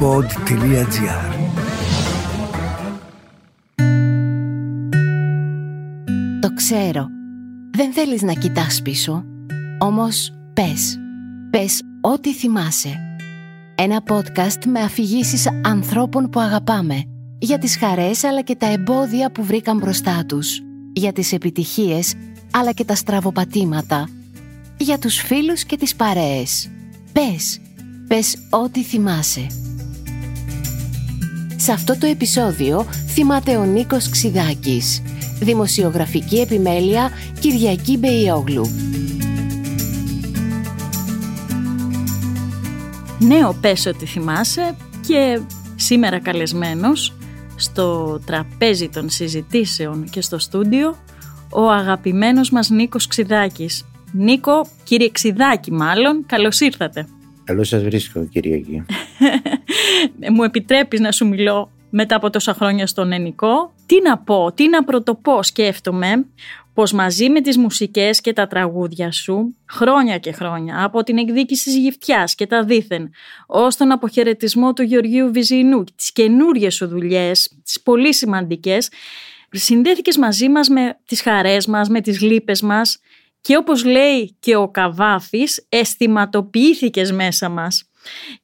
pod.gr Το ξέρω. Δεν θέλεις να κοιτάς πίσω. Όμως πες. Πες ό,τι θυμάσαι. Ένα podcast με αφηγήσεις ανθρώπων που αγαπάμε. Για τις χαρές αλλά και τα εμπόδια που βρήκαν μπροστά τους. Για τις επιτυχίες αλλά και τα στραβοπατήματα. Για τους φίλους και τις παρέες. Πες. Πες ό,τι θυμάσαι. Σε αυτό το επεισόδιο θυμάται ο Νίκος Ξιδάκης. Δημοσιογραφική επιμέλεια Κυριακή Μπεϊόγλου. Νέο πες ότι θυμάσαι και σήμερα καλεσμένος στο τραπέζι των συζητήσεων και στο στούντιο ο αγαπημένος μας Νίκος Ξιδάκης. Νίκο, κύριε Ξιδάκη μάλλον, καλώς ήρθατε. Καλώς σας βρίσκω Κυριακή. Μου επιτρέπεις να σου μιλώ μετά από τόσα χρόνια στον ενικό; Τι να πω, τι να πρωτοπώ σκέφτομαι πως μαζί με τις μουσικές και τα τραγούδια σου, χρόνια και χρόνια, από την εκδίκηση της γυφτιάς και τα δίθεν, ως τον αποχαιρετισμό του Γεωργίου Βυζινού, τις καινούριες σου δουλειές, τις πολύ σημαντικές, συνδέθηκες μαζί μας με τις χαρές μας, με τις λύπες μας και όπως λέει και ο Καβάφης, αισθηματοποιήθηκες μέσα μας.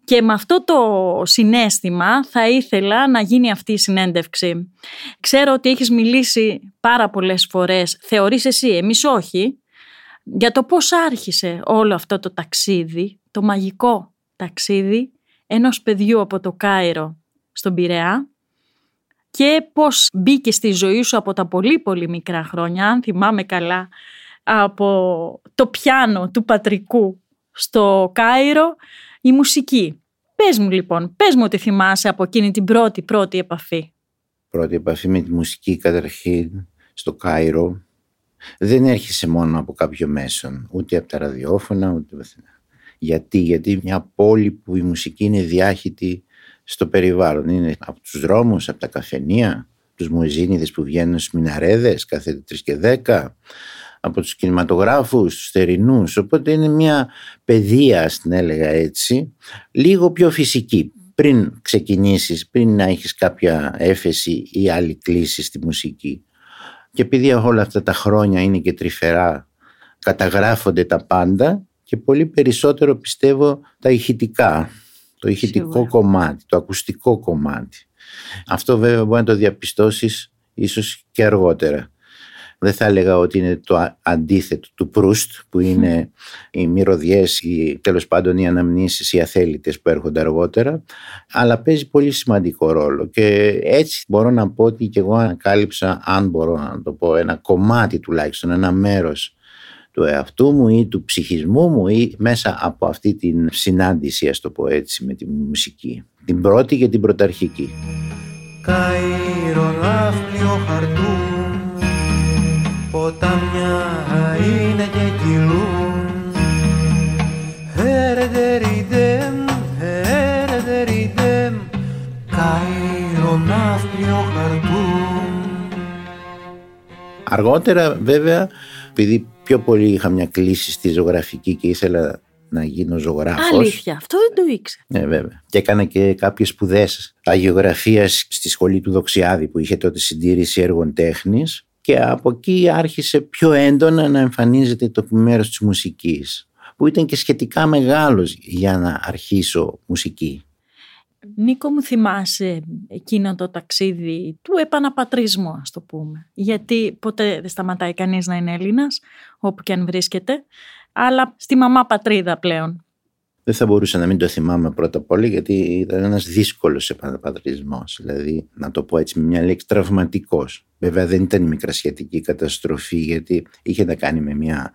Και με αυτό το συνέστημα θα ήθελα να γίνει αυτή η συνέντευξη. Ξέρω ότι έχεις μιλήσει πάρα πολλές φορές, θεωρείς εσύ, εμείς όχι, για το πώς άρχισε όλο αυτό το ταξίδι, το μαγικό ταξίδι ενός παιδιού από το Κάιρο στον Πειραιά και πώς μπήκε στη ζωή σου από τα πολύ πολύ μικρά χρόνια, αν θυμάμαι καλά, από το πιάνο του πατρικού στο Κάιρο η μουσική. Πες μου λοιπόν, πες μου ότι θυμάσαι από εκείνη την πρώτη πρώτη επαφή. Πρώτη επαφή με τη μουσική καταρχήν στο Κάιρο δεν έρχεσαι μόνο από κάποιο μέσον, ούτε από τα ραδιόφωνα, ούτε γιατί, γιατί μια πόλη που η μουσική είναι διάχυτη στο περιβάλλον. Είναι από τους δρόμους, από τα καφενεία, τους μουεζίνιδες που βγαίνουν στους μιναρέδες κάθε τρεις και δέκα, από τους κινηματογράφους, τους θερινούς. Οπότε είναι μια παιδεία, την έλεγα έτσι, λίγο πιο φυσική. Πριν ξεκινήσεις, πριν να έχεις κάποια έφεση ή άλλη κλίση στη μουσική. Και επειδή όλα αυτά τα χρόνια είναι και τρυφερά, καταγράφονται τα πάντα και πολύ περισσότερο πιστεύω τα ηχητικά, το ηχητικό κομμάτι, το ακουστικό κομμάτι. Αυτό βέβαια μπορεί να το διαπιστώσεις ίσως και αργότερα δεν θα έλεγα ότι είναι το αντίθετο του Προύστ που είναι οι μυρωδιές ή τέλος πάντων οι αναμνήσεις οι αθέλητες που έρχονται αργότερα. Αλλά παίζει πολύ σημαντικό ρόλο. Και έτσι μπορώ να πω ότι και εγώ ανακάλυψα αν μπορώ να το πω ένα κομμάτι τουλάχιστον ένα μέρος του εαυτού μου ή του ψυχισμού μου ή μέσα από αυτή την συνάντηση ας το πω έτσι με τη μουσική. Την πρώτη και την πρωταρχική. Καΐρο χαρτού ποτάμια είναι και κυλούν Ερεδεριδέμ, ερεδεριδέμ Καΐρο ναύπλιο Αργότερα βέβαια επειδή πιο πολύ είχα μια κλίση στη ζωγραφική και ήθελα να γίνω ζωγράφος. Αλήθεια, αυτό δεν το ήξερα. Ναι, βέβαια. Και έκανα και κάποιες σπουδές αγιογραφίας στη σχολή του Δοξιάδη που είχε τότε συντήρηση έργων τέχνης και από εκεί άρχισε πιο έντονα να εμφανίζεται το μέρος της μουσικής που ήταν και σχετικά μεγάλος για να αρχίσω μουσική. Νίκο μου θυμάσαι εκείνο το ταξίδι του επαναπατρισμού ας το πούμε γιατί ποτέ δεν σταματάει κανείς να είναι Έλληνας όπου και αν βρίσκεται αλλά στη μαμά πατρίδα πλέον δεν θα μπορούσα να μην το θυμάμαι πρώτα απ' όλα γιατί ήταν ένας δύσκολος επαναπατρισμός. Δηλαδή, να το πω έτσι με μια λέξη, τραυματικός. Βέβαια δεν ήταν η μικρασιατική καταστροφή γιατί είχε να κάνει με μια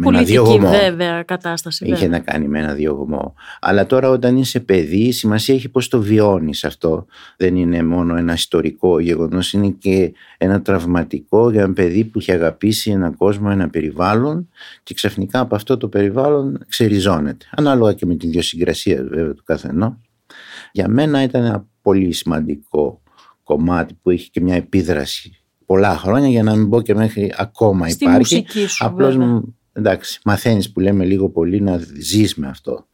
με Πολιτική ένα διωγμό. βέβαια κατάσταση. Είχε να κάνει με ένα διωγμό. Αλλά τώρα όταν είσαι παιδί η σημασία έχει πώς το βιώνεις αυτό. Δεν είναι μόνο ένα ιστορικό γεγονός, είναι και ένα τραυματικό για ένα παιδί που έχει αγαπήσει έναν κόσμο, ένα περιβάλλον και ξαφνικά από αυτό το περιβάλλον ξεριζώνεται. Ανάλογα και με την ιδιοσυγκρασία βέβαια του καθενό. Για μένα ήταν ένα πολύ σημαντικό κομμάτι που έχει και μια επίδραση πολλά χρόνια για να μην πω και μέχρι ακόμα Στη υπάρχει. Μουσική σου, Απλώς εντάξει, μαθαίνεις που λέμε λίγο πολύ να ζεις με αυτό.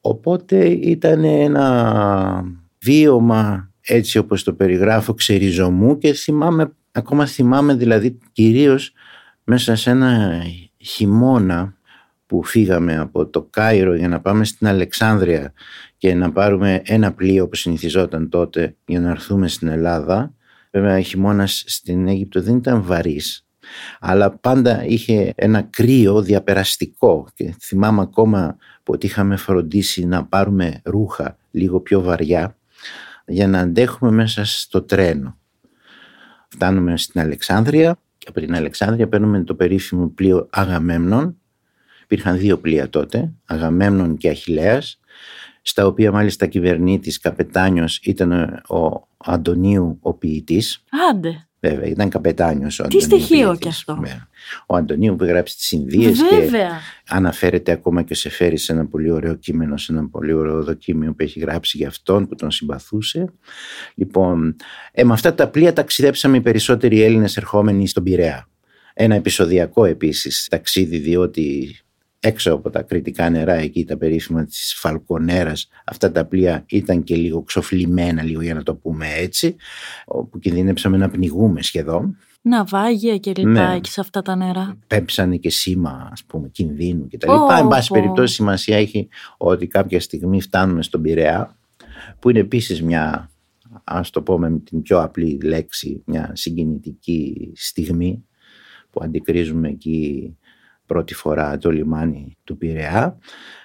Οπότε ήταν ένα βίωμα έτσι όπως το περιγράφω ξεριζωμού και θυμάμαι, ακόμα θυμάμαι δηλαδή κυρίως μέσα σε ένα χειμώνα που φύγαμε από το Κάιρο για να πάμε στην Αλεξάνδρεια και να πάρουμε ένα πλοίο που συνηθιζόταν τότε για να έρθουμε στην Ελλάδα. Βέβαια, χειμώνας στην Αίγυπτο δεν ήταν βαρύς, αλλά πάντα είχε ένα κρύο διαπεραστικό και θυμάμαι ακόμα ότι είχαμε φροντίσει να πάρουμε ρούχα λίγο πιο βαριά για να αντέχουμε μέσα στο τρένο. Φτάνουμε στην Αλεξάνδρεια και από την Αλεξάνδρεια παίρνουμε το περίφημο πλοίο Αγαμέμνων. Υπήρχαν δύο πλοία τότε, Αγαμέμνων και Αχιλέας, στα οποία μάλιστα κυβερνήτης καπετάνιος ήταν ο Αντωνίου ο ποιητής. Άντε. Βέβαια, ήταν καπετάνιος ο Τι στοιχείο κι αυτό. Ο Αντωνίου που γράψει τις Ινδίες και αναφέρεται ακόμα και σε φέρει σε ένα πολύ ωραίο κείμενο, σε ένα πολύ ωραίο δοκίμιο που έχει γράψει για αυτόν που τον συμπαθούσε. Λοιπόν, ε, με αυτά τα πλοία ταξιδέψαμε οι περισσότεροι Έλληνες ερχόμενοι στον Πειραιά. Ένα επεισοδιακό επίσης ταξίδι, διότι έξω από τα κριτικά νερά εκεί τα περίφημα της Φαλκονέρας αυτά τα πλοία ήταν και λίγο ξοφλημένα λίγο για να το πούμε έτσι όπου κινδύνεψαμε να πνιγούμε σχεδόν Ναυάγια και λοιπά ναι. σε αυτά τα νερά. Πέμψανε και σήμα ας πούμε κινδύνου και τα λοιπά. Εν πάση περιπτώσει σημασία έχει ότι κάποια στιγμή φτάνουμε στον Πειραιά που είναι επίσης μια ας το πούμε με την πιο απλή λέξη μια συγκινητική στιγμή που αντικρίζουμε εκεί πρώτη φορά το λιμάνι του Πειραιά.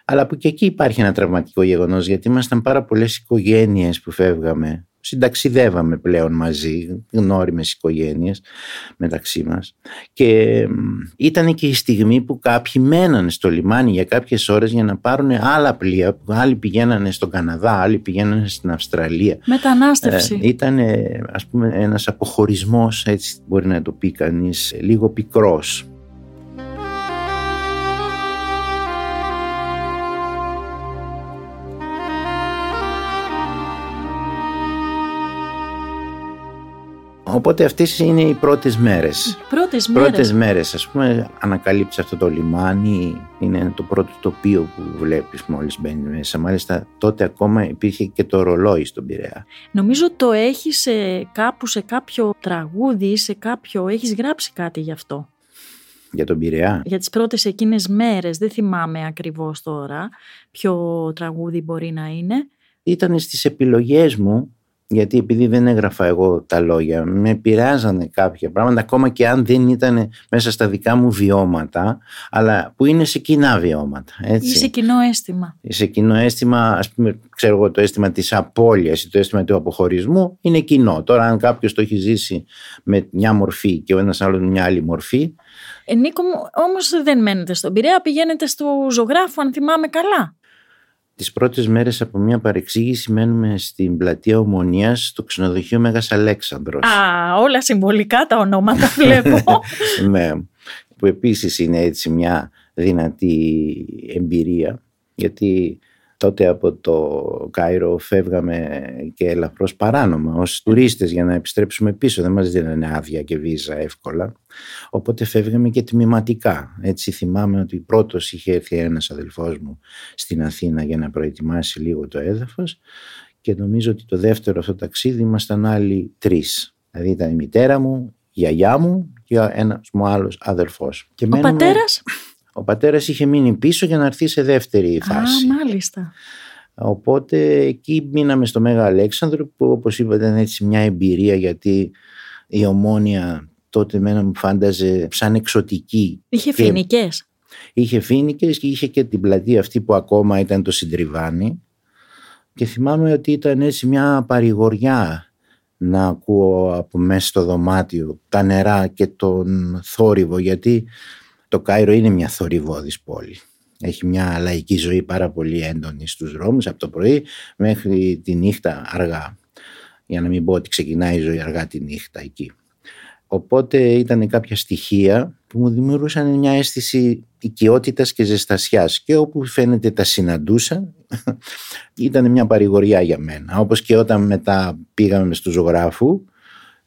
Αλλά που και εκεί υπάρχει ένα τραυματικό γεγονός γιατί ήμασταν πάρα πολλές οικογένειες που φεύγαμε. Συνταξιδεύαμε πλέον μαζί, γνώριμες οικογένειες μεταξύ μας. Και ήταν και η στιγμή που κάποιοι μένανε στο λιμάνι για κάποιες ώρες για να πάρουν άλλα πλοία. Που άλλοι πηγαίνανε στον Καναδά, άλλοι πηγαίνανε στην Αυστραλία. Μετανάστευση. Ε, ήταν ας πούμε ένας αποχωρισμός έτσι μπορεί να το πει κανείς λίγο πικρός Οπότε αυτές είναι οι πρώτες μέρες. Πρώτες μέρες. Πρώτες μέρες, ας πούμε, ανακαλύψει αυτό το λιμάνι, είναι το πρώτο τοπίο που βλέπεις μόλις μπαίνει μέσα. Μάλιστα τότε ακόμα υπήρχε και το ρολόι στον Πειραιά. Νομίζω το έχεις κάπου σε κάποιο τραγούδι, σε κάποιο, έχεις γράψει κάτι γι' αυτό; Για τον Πειραιά. Για τις πρώτες εκείνες μέρες, δεν θυμάμαι ακριβώς τώρα ποιο τραγούδι μπορεί να είναι. Ήταν στις επιλογές μου γιατί επειδή δεν έγραφα εγώ τα λόγια, με πειράζανε κάποια πράγματα, ακόμα και αν δεν ήταν μέσα στα δικά μου βιώματα, αλλά που είναι σε κοινά βιώματα. Έτσι. Ή σε κοινό αίσθημα. Σε κοινό αίσθημα, ας πούμε, ξέρω εγώ, το αίσθημα της απώλειας ή το αίσθημα του αποχωρισμού είναι κοινό. Τώρα, αν κάποιος το έχει ζήσει με μια μορφή και ο ένας άλλος με μια άλλη μορφή. Ε, Νίκο, όμως δεν μένετε στον Πειραιά, πηγαίνετε στο ζωγράφο, αν θυμάμαι καλά. Τις πρώτες μέρες από μια παρεξήγηση μένουμε στην πλατεία Ομονίας στο ξενοδοχείο Μέγας Αλέξανδρος. Α, όλα συμβολικά τα ονόματα βλέπω. ναι, που επίσης είναι έτσι μια δυνατή εμπειρία γιατί τότε από το Κάιρο φεύγαμε και ελαφρώς παράνομα ως τουρίστες για να επιστρέψουμε πίσω. Δεν μας δίνανε άδεια και βίζα εύκολα. Οπότε φεύγαμε και τμηματικά. Έτσι θυμάμαι ότι πρώτος είχε έρθει ένας αδελφός μου στην Αθήνα για να προετοιμάσει λίγο το έδαφος και νομίζω ότι το δεύτερο αυτό ταξίδι ήμασταν άλλοι τρεις. Δηλαδή ήταν η μητέρα μου, η γιαγιά μου και ένας μου άλλος αδελφός. Και Ο πατέρας; Ο πατέρας είχε μείνει πίσω για να έρθει σε δεύτερη φάση. Α, μάλιστα. Οπότε εκεί μείναμε στο Μέγα Αλέξανδρο που όπως είπα ήταν έτσι μια εμπειρία γιατί η ομόνια τότε μένα μου φάνταζε σαν εξωτική. Είχε φοινικές. Είχε φοινικές και είχε και την πλατεία αυτή που ακόμα ήταν το Συντριβάνι και θυμάμαι ότι ήταν έτσι μια παρηγοριά να ακούω από μέσα στο δωμάτιο τα νερά και τον θόρυβο γιατί το Κάιρο είναι μια θορυβόδης πόλη. Έχει μια λαϊκή ζωή πάρα πολύ έντονη στους δρόμους από το πρωί μέχρι τη νύχτα αργά. Για να μην πω ότι ξεκινάει η ζωή αργά τη νύχτα εκεί. Οπότε ήταν κάποια στοιχεία που μου δημιουργούσαν μια αίσθηση οικειότητας και ζεστασιάς και όπου φαίνεται τα συναντούσα ήταν μια παρηγοριά για μένα. Όπως και όταν μετά πήγαμε στο ζωγράφου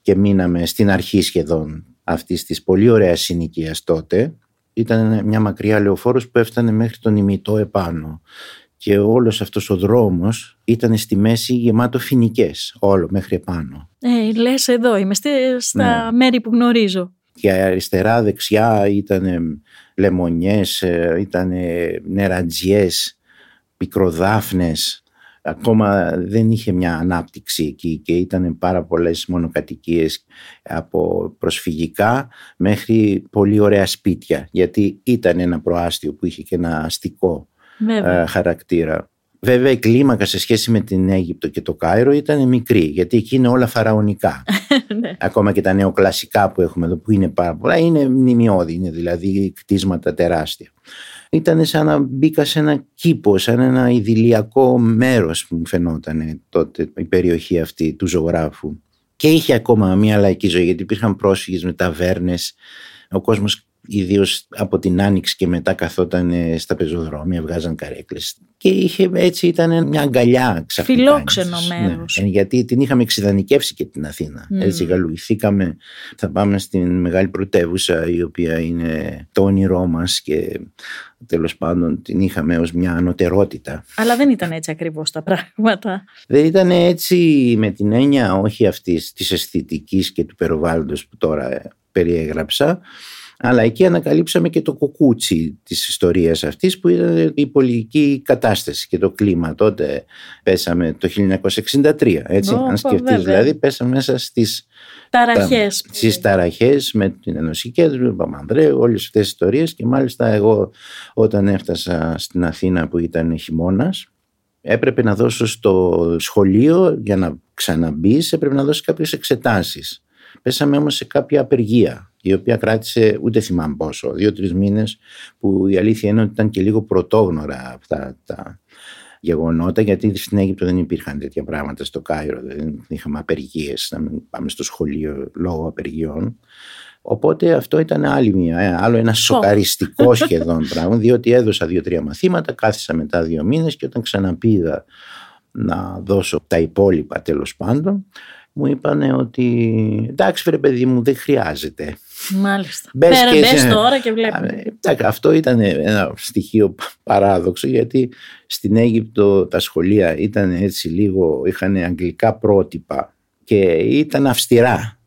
και μείναμε στην αρχή σχεδόν αυτής της πολύ ωραία συνοικίας τότε ήταν μια μακριά λεωφόρος που έφτανε μέχρι τον ημιτό επάνω και όλος αυτός ο δρόμος ήταν στη μέση γεμάτο φοινικές, όλο μέχρι επάνω. Ε, λες εδώ, είμαι στα ναι. μέρη που γνωρίζω. Και αριστερά, δεξιά ήταν λεμονιές, ε, ήταν νερατζιές, πικροδάφνες. Ακόμα δεν είχε μια ανάπτυξη εκεί και ήταν πάρα πολλές μονοκατοικίες από προσφυγικά μέχρι πολύ ωραία σπίτια γιατί ήταν ένα προάστιο που είχε και ένα αστικό ε, χαρακτήρα. Βέβαια η κλίμακα σε σχέση με την Αίγυπτο και το Κάιρο ήταν μικρή γιατί εκεί είναι όλα φαραωνικά. Ναι. Ακόμα και τα νεοκλασικά που έχουμε εδώ που είναι πάρα πολλά είναι μνημειώδη, είναι δηλαδή κτίσματα τεράστια. Ήταν σαν να μπήκα σε ένα κήπο, σαν ένα ιδηλιακό μέρος που μου φαινόταν τότε η περιοχή αυτή του ζωγράφου. Και είχε ακόμα μια λαϊκή ζωή γιατί υπήρχαν πρόσφυγες με ταβέρνες, ο κόσμος ιδίως από την Άνοιξη και μετά καθόταν στα πεζοδρόμια, βγάζαν καρέκλες. Και είχε, έτσι ήταν μια αγκαλιά ξαφνικά. Φιλόξενο μέρος. Ναι, γιατί την είχαμε εξειδανικεύσει και την Αθήνα. Mm. Έτσι γαλουχηθήκαμε. Θα πάμε στην μεγάλη πρωτεύουσα, η οποία είναι το όνειρό μας και τέλος πάντων την είχαμε ως μια ανωτερότητα. Αλλά δεν ήταν έτσι ακριβώς τα πράγματα. Δεν ήταν έτσι με την έννοια όχι αυτής της αισθητικής και του περιβάλλοντος που τώρα περιέγραψα αλλά εκεί ανακαλύψαμε και το κοκούτσι της ιστορίας αυτής που ήταν η πολιτική κατάσταση και το κλίμα. Τότε πέσαμε το 1963, έτσι, αν σκεφτείς. δηλαδή, πέσαμε μέσα στις ταραχές, τα, στις ταραχές με την Ενωσική Κέντρο, τον Παπανδρέου, όλες αυτές τις ιστορίες. Και μάλιστα εγώ όταν έφτασα στην Αθήνα που ήταν χειμώνας, έπρεπε να δώσω στο σχολείο για να ξαναμπεί, έπρεπε να δώσει κάποιες εξετάσεις. Πέσαμε όμως σε κάποια απεργία η οποία κράτησε ούτε θυμάμαι πόσο, δύο-τρεις μήνες, που η αλήθεια είναι ότι ήταν και λίγο πρωτόγνωρα αυτά τα γεγονότα, γιατί στην Αίγυπτο δεν υπήρχαν τέτοια πράγματα στο Κάιρο, δεν είχαμε απεργίες, να μην πάμε στο σχολείο λόγω απεργιών. Οπότε αυτό ήταν άλλη μια, ε, άλλο ένα σοκαριστικό σχεδόν πράγμα, διότι έδωσα δύο-τρία μαθήματα, κάθισα μετά δύο μήνες και όταν ξαναπήγα να δώσω τα υπόλοιπα τέλος πάντων, μου είπαν ότι εντάξει βρε παιδί μου δεν χρειάζεται. Μάλιστα. Μπες, Πέρα, και... μπες τώρα και βλέπουμε. Εντάξει, αυτό ήταν ένα στοιχείο παράδοξο γιατί στην Αίγυπτο τα σχολεία ήταν έτσι λίγο, είχαν αγγλικά πρότυπα και ήταν αυστηρά.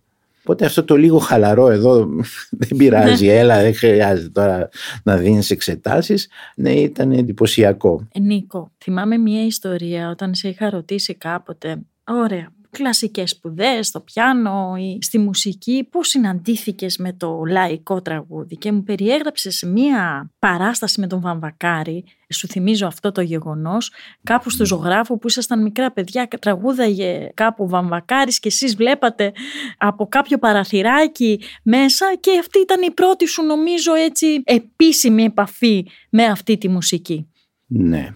Οπότε αυτό το λίγο χαλαρό εδώ δεν πειράζει, ναι. έλα δεν χρειάζεται τώρα να δίνεις εξετάσεις, ναι ήταν εντυπωσιακό. Ε, Νίκο, θυμάμαι μια ιστορία όταν σε είχα ρωτήσει κάποτε, ωραία, κλασικές σπουδές, στο πιάνο ή στη μουσική, πώς συναντήθηκες με το λαϊκό τραγούδι και μου περιέγραψες μία παράσταση με τον Βαμβακάρη, σου θυμίζω αυτό το γεγονός, κάπου στο ζωγράφο που ήσασταν μικρά παιδιά, τραγούδαγε κάπου Βαμβακάρης και εσείς βλέπατε από κάποιο παραθυράκι μέσα και αυτή ήταν η πρώτη σου νομίζω έτσι επίσημη επαφή με αυτή τη μουσική. Ναι.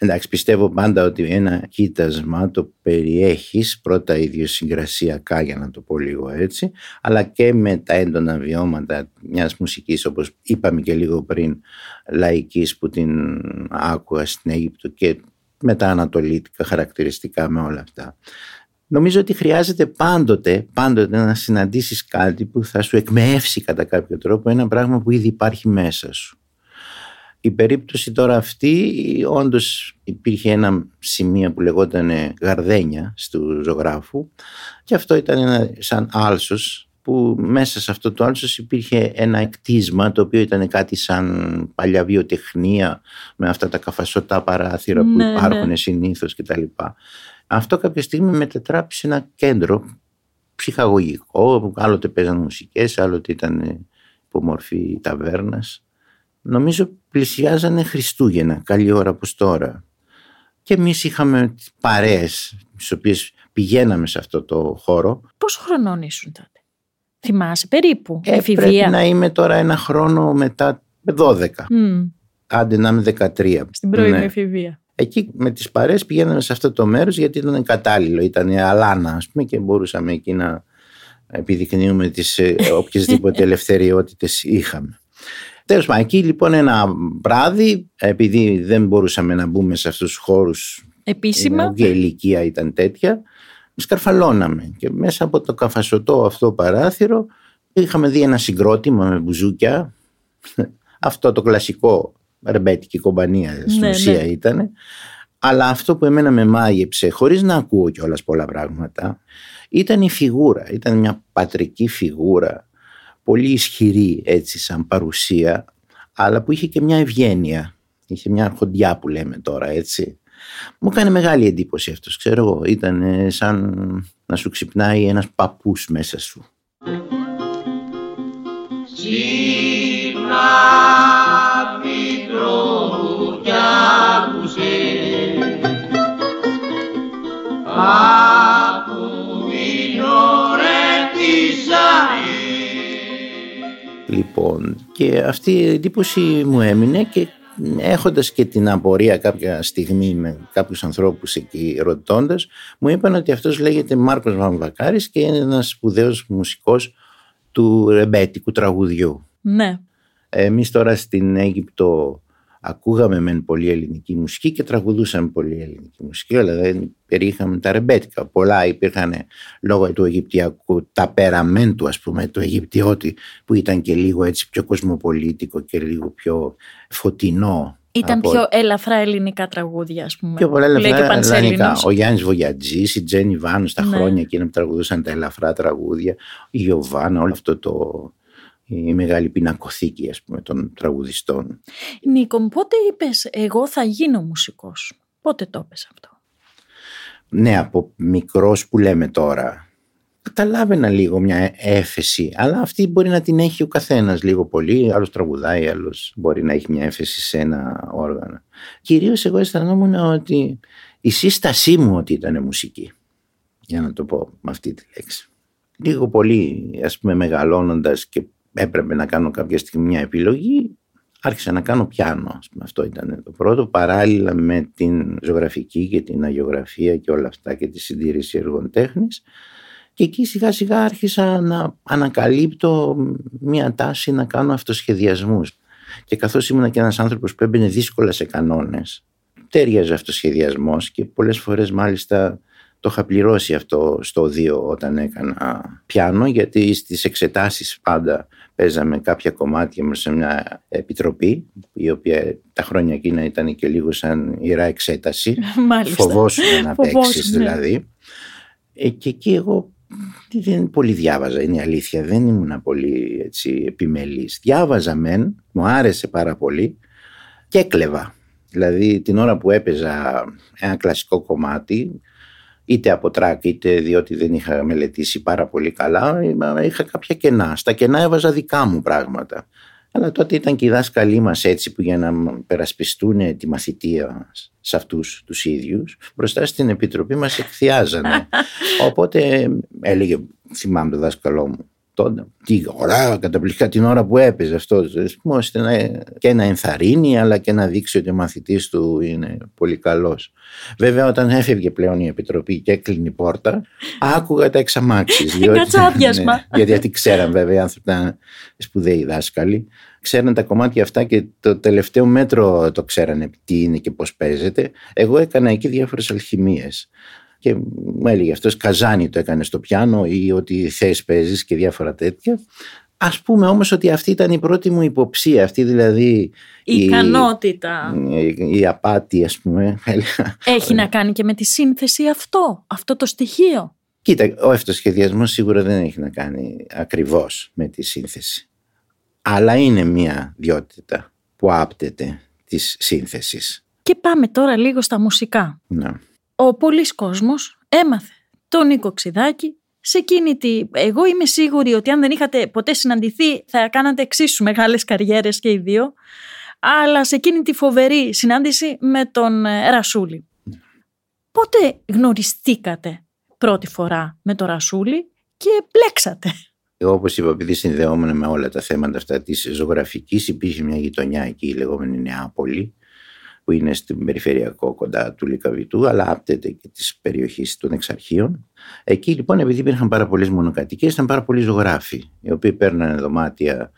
Εντάξει, πιστεύω πάντα ότι ένα κοίτασμα το περιέχεις πρώτα ιδιοσυγκρασιακά για να το πω λίγο έτσι, αλλά και με τα έντονα βιώματα μιας μουσικής όπως είπαμε και λίγο πριν λαϊκής που την άκουγα στην Αίγυπτο και με τα ανατολίτικα χαρακτηριστικά με όλα αυτά. Νομίζω ότι χρειάζεται πάντοτε, πάντοτε να συναντήσεις κάτι που θα σου εκμεύσει κατά κάποιο τρόπο ένα πράγμα που ήδη υπάρχει μέσα σου. Η περίπτωση τώρα αυτή όντως υπήρχε ένα σημείο που λεγόταν γαρδένια του ζωγράφου και αυτό ήταν ένα σαν άλσος που μέσα σε αυτό το άλσος υπήρχε ένα εκτίσμα το οποίο ήταν κάτι σαν παλιά βιοτεχνία με αυτά τα καφασωτά παράθυρα που ναι, υπάρχουν ναι. συνήθως κτλ. Αυτό κάποια στιγμή μετετράπησε ένα κέντρο ψυχαγωγικό, άλλοτε παίζαν μουσικές, άλλοτε ήταν υπομορφή ταβέρνας νομίζω πλησιάζανε Χριστούγεννα, καλή ώρα όπως τώρα. Και εμείς είχαμε παρέες, τις οποίες πηγαίναμε σε αυτό το χώρο. Πόσο χρονών ήσουν τότε, θυμάσαι περίπου, ε, εφηβεία; Πρέπει να είμαι τώρα ένα χρόνο μετά 12. Mm. Άντε να είμαι 13. Στην πρώην ναι. εφηβεία. Εκεί με τις παρέες πηγαίναμε σε αυτό το μέρος γιατί ήταν κατάλληλο, ήταν αλάνα ας πούμε και μπορούσαμε εκεί να επιδεικνύουμε τις ε, οποιασδήποτε ελευθεριότητες είχαμε. Τέλος πάντων, εκεί λοιπόν ένα βράδυ, επειδή δεν μπορούσαμε να μπούμε σε αυτούς τους χώρους. Επίσημα. Και η ηλικία ήταν τέτοια, σκαρφαλώναμε. Και μέσα από το καφασωτό αυτό παράθυρο είχαμε δει ένα συγκρότημα με μπουζούκια. Αυτό το κλασικό ρεμπέτικη κομπανία στην Ναι, ουσία ναι. ήταν. Αλλά αυτό που εμένα με μάγεψε, χωρίς να ακούω κιόλας πολλά πράγματα, ήταν η φιγούρα. Ήταν μια πατρική φιγούρα, πολύ ισχυρή έτσι σαν παρουσία, αλλά που είχε και μια ευγένεια. Είχε μια αρχοντιά που λέμε τώρα έτσι. Μου έκανε μεγάλη εντύπωση αυτός, ξέρω εγώ. Ήταν ε, σαν να σου ξυπνάει ένας παππούς μέσα σου. Λοιπόν, και αυτή η εντύπωση μου έμεινε και έχοντας και την απορία κάποια στιγμή με κάποιους ανθρώπους εκεί ρωτώντας, μου είπαν ότι αυτός λέγεται Μάρκος Βαμβακάρης και είναι ένας σπουδαίος μουσικός του ρεμπέτικου τραγουδιού. Ναι. Εμείς τώρα στην Αίγυπτο ακούγαμε μεν πολύ ελληνική μουσική και τραγουδούσαμε πολύ ελληνική μουσική, αλλά δεν περιείχαμε τα ρεμπέτικα. Πολλά υπήρχαν λόγω του Αιγυπτιακού ταπεραμέντου, ας πούμε, του Αιγυπτιώτη, που ήταν και λίγο έτσι πιο κοσμοπολίτικο και λίγο πιο φωτεινό. Ήταν από- πιο ελαφρά ελληνικά τραγούδια, ας πούμε. Πιο πολλά που λέει και ο ελαφρά ελληνικά. Παντσέλινος. Ο Γιάννης Βογιατζής, η Τζένι Βάνου στα Ναι. χρόνια εκείνα που τραγουδούσαν τα ελαφρά τραγούδια, η Ιωβάνα, όλο αυτό το. Η μεγάλη πινακοθήκη ας πούμε των τραγουδιστών. Νίκο, μου, πότε είπες εγώ θα γίνω μουσικός. Πότε το είπες αυτό; Ναι, από μικρός που λέμε τώρα, καταλάβαινα λίγο μια έφεση, αλλά αυτή μπορεί να την έχει ο καθένας λίγο πολύ, άλλος τραγουδάει, άλλος μπορεί να έχει μια έφεση σε ένα όργανο. Κυρίως εγώ αισθανόμουν ότι η σύστασή μου ότι ήταν μουσική, για να το πω με αυτή τη λέξη. Λίγο πολύ, ας πούμε, μεγαλώνοντας και έπρεπε να κάνω κάποια στιγμή μια επιλογή, άρχισα να κάνω πιάνο. Ας πούμε. Αυτό ήταν το πρώτο, παράλληλα με την ζωγραφική και την αγιογραφία και όλα αυτά και τη συντήρηση έργων τέχνης. Και εκεί σιγά σιγά άρχισα να ανακαλύπτω μια τάση να κάνω αυτοσχεδιασμούς. Και καθώς ήμουν και ένας άνθρωπος που έμπαινε δύσκολα σε κανόνες, τέριαζε αυτοσχεδιασμός και πολλές φορές μάλιστα το είχα πληρώσει αυτό στο οδείο όταν έκανα πιάνο γιατί στις εξετάσεις πάντα παίζαμε κάποια κομμάτια μας σε μια επιτροπή η οποία τα χρόνια εκείνα ήταν και λίγο σαν ιερά εξέταση. Μάλιστα. Φοβόσουν να Φοβόσουν, παίξεις ναι. δηλαδή. Ε, και εκεί εγώ δεν πολύ διάβαζα, είναι η αλήθεια. Δεν ήμουν πολύ έτσι, επιμελής. Διάβαζα μεν, μου άρεσε πάρα πολύ και έκλεβα. Δηλαδή την ώρα που έπαιζα ένα κλασικό κομμάτι, είτε από τρακ είτε διότι δεν είχα μελετήσει πάρα πολύ καλά, είχα κάποια κενά. Στα κενά έβαζα δικά μου πράγματα. Αλλά τότε ήταν και οι δάσκαλοι μας έτσι που για να περασπιστούν τη μαθητεία σε αυτούς τους ίδιους μπροστά στην επιτροπή μας εκθιάζανε. Οπότε έλεγε, θυμάμαι το δάσκαλό μου, τότε, τι ωραία, καταπληκτικά την ώρα που έπαιζε αυτός, ώστε να, και να ενθαρρύνει αλλά και να δείξει ότι ο μαθητής του είναι πολύ καλός. Βέβαια όταν έφευγε πλέον η επιτροπή και έκλεινε η πόρτα, άκουγα τα εξαμάξεις. Κατσάδιασμα. ναι, γιατί, γιατί ξέραν βέβαια οι άνθρωποι ήταν σπουδαίοι δάσκαλοι. Ξέραν τα κομμάτια αυτά και το τελευταίο μέτρο το ξέρανε τι είναι και πώς παίζεται. Εγώ έκανα εκεί διάφορες αλχημίες. Και μου έλεγε αυτός καζάνι το έκανε στο πιάνο ή ότι θες παίζεις και διάφορα τέτοια. Ας πούμε όμως ότι αυτή ήταν η πρώτη μου υποψία, αυτή δηλαδή Η ικανότητα. η, η απάτη ας πούμε. Έχει να κάνει και με τη σύνθεση αυτό, αυτό το στοιχείο. Κοίτα, ο αυτοσχεδιασμός σίγουρα δεν έχει να κάνει ακριβώς με τη σύνθεση. Αλλά είναι μια διότητα που άπτεται της σύνθεσης. Και πάμε τώρα λίγο στα μουσικά. Ναι. Ο πολλής κόσμος έμαθε τον Νίκο Ξιδάκη σε εκείνη τη... Εγώ είμαι σίγουρη ότι αν δεν είχατε ποτέ συναντηθεί θα κάνατε εξίσου μεγάλες καριέρες και οι δύο. Αλλά σε εκείνη τη φοβερή συνάντηση με τον ε, Ρασούλη. Πότε γνωριστήκατε πρώτη φορά με τον Ρασούλη και μπλέξατε; Εγώ όπως είπα, επειδή συνδεόμουν με όλα τα θέματα αυτά της ζωγραφικής, υπήρχε μια γειτονιά εκεί, η λεγόμενη Νεάπολη, που είναι στην περιφερειακό κοντά του Λικαβητού, αλλά άπτεται και της περιοχής των Εξαρχείων. Εκεί λοιπόν, επειδή υπήρχαν πάρα πολλές μονοκατοικίες, ήταν πάρα πολλοί ζωγράφοι, οι οποίοι παίρνανε δωμάτια